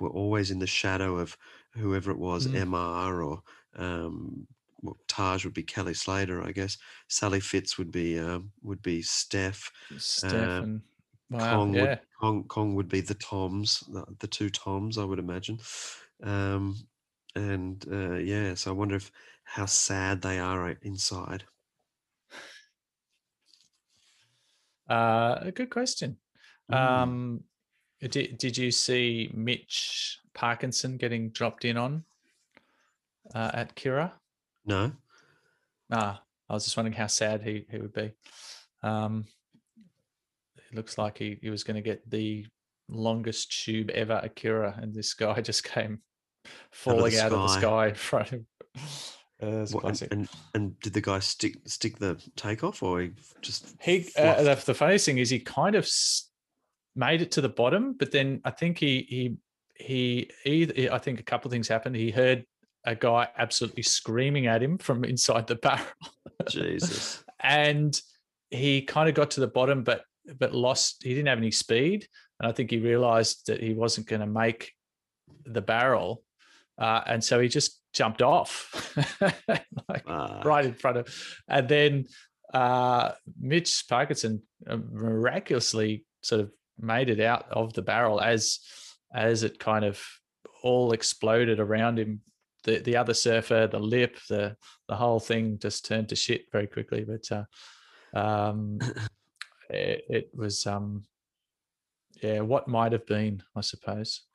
were always in the shadow of whoever it was, Mm. MR or um, well, Taj would be Kelly Slater, I guess. Sally Fitz would be um, would be Steph. Steph and wow, Kong yeah. would Kong, Kong would be the Toms, the, the two Toms, I would imagine. Um, and uh, yeah, so I wonder if how sad they are inside. Uh, a good question. Mm. Um, did, did you see Mitch Parkinson getting dropped in on uh, at Kirra? No, Ah, I was just wondering how sad he, he would be. Um, it looks like he, he was going to get the longest tube ever at Kirra, and this guy just came falling out of the sky. sky in front of him. Uh, What, and, classic. and and did the guy stick stick the takeoff, or he just He uh, the, the funniest thing is he kind of made it to the bottom, but then I think he he he either I think a couple of things happened. He heard a guy absolutely screaming at him from inside the barrel, Jesus. and he kind of got to the bottom, but but lost. He didn't have any speed, and I think he realized that he wasn't going to make the barrel, uh, and so he just jumped off, like Ah. right in front of, and then uh, Mitch Parkinson uh, miraculously sort of made it out of the barrel as as it kind of all exploded around him. The the other surfer, the lip, the the whole thing just turned to shit very quickly. But uh, um, it, it was um, yeah, what might have been, I suppose.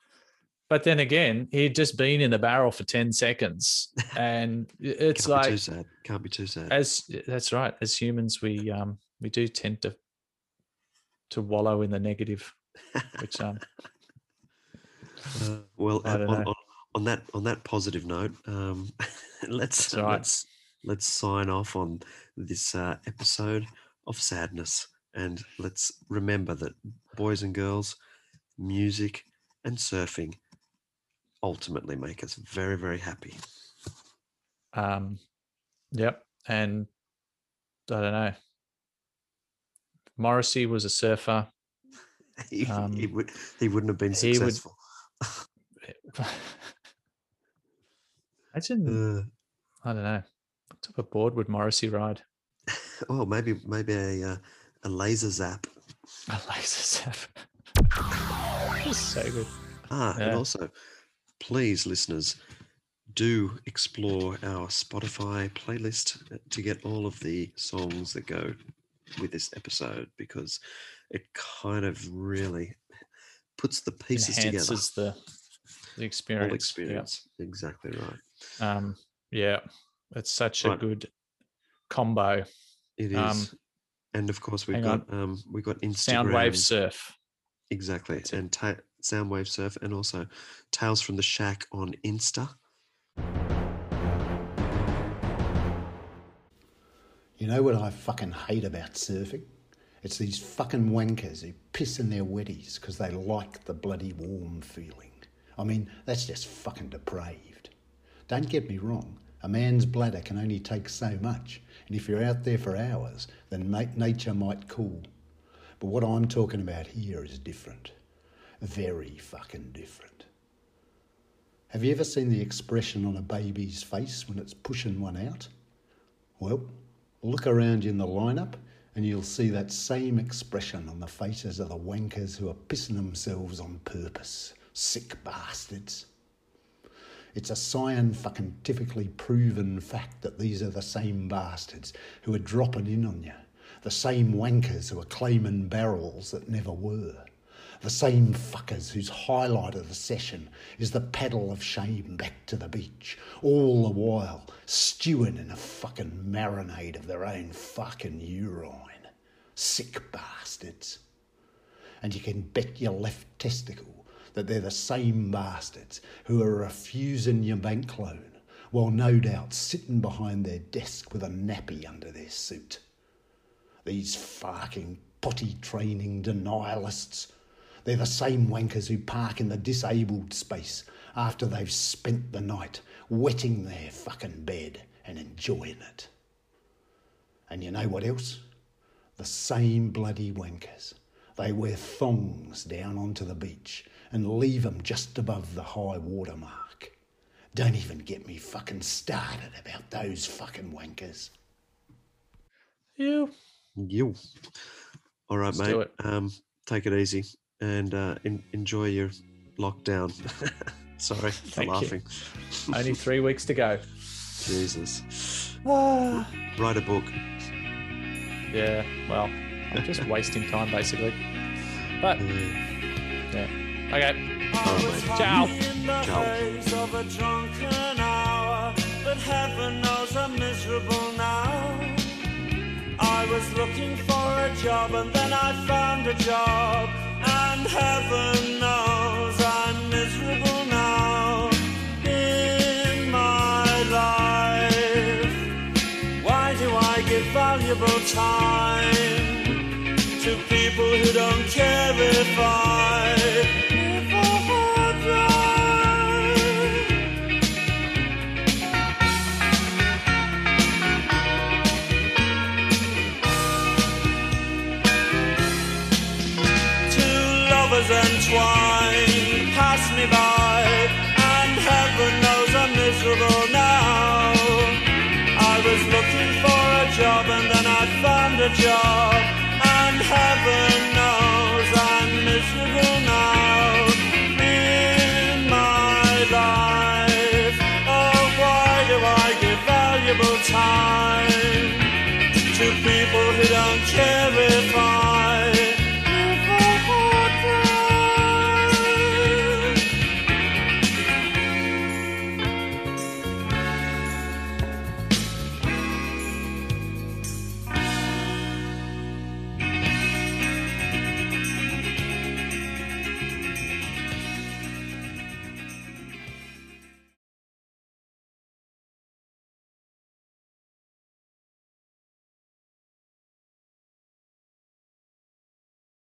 But then again, he'd just been in the barrel for 10 seconds. And it's Can't be too sad. Can't be too sad. as that's right. As humans, we um we do tend to to wallow in the negative, which um Uh, well, uh, on, on, on that on that positive note, um, let's That's right. let's let's sign off on this uh, episode of sadness, and let's remember that boys and girls, music and surfing ultimately make us very very happy. um yep. And I don't know. Morrissey was a surfer. He, Um, he would he wouldn't have been he would- successful. Imagine I don't know. What type of board would Morrissey ride? Oh, maybe maybe a uh, a laser zap. A laser zap. so good. Ah, and also, please, listeners, do explore our Spotify playlist to get all of the songs that go with this episode because it kind of really puts the pieces Enhances together. the the experience. All yeah. experience. Exactly right. Um, yeah, it's such a good combo. It is. Um, and of course, we've got on. um, we've got Instagram. Soundwave surf. Exactly, and ta- Soundwave Surf, and also Tales from the Shack on Insta. You know what I fucking hate about surfing? It's these fucking wankers who piss in their wetties because they like the bloody warm feeling. I mean, that's just fucking depraved. Don't get me wrong, a man's bladder can only take so much, and if you're out there for hours, then nature might cool. But what I'm talking about here is different. Very fucking different. Have you ever seen the expression on a baby's face when it's pushing one out? Well, look around you in the lineup and you'll see that same expression on the faces of the wankers who are pissing themselves on purpose. Sick bastards. It's a scientifically proven fact that these are the same bastards who are dropping in on you, the same wankers who are claiming barrels that never were, the same fuckers whose highlight of the session is the paddle of shame back to the beach, all the while stewing in a fucking marinade of their own fucking urine. Sick bastards. And you can bet your left testicle that they're the same bastards who are refusing your bank loan while no doubt sitting behind their desk with a nappy under their suit. These fucking potty training denialists. They're the same wankers who park in the disabled space after they've spent the night wetting their fucking bed and enjoying it. And you know what else? The same bloody wankers. They wear thongs down onto the beach and leave 'em just above the high water mark. Don't even get me fucking started about those fucking wankers. You. You. All right, Let's mate. do it. Um, take it easy and uh, en- enjoy your lockdown. Sorry for Thank you. laughing. Only three weeks to go. Jesus. Write a book. Yeah, well, I'm just wasting time basically. But yeah. Okay. Ciao. Ciao. of a drunken hour, but heaven knows I'm miserable now. I was looking for a job and then I found a job, and heaven knows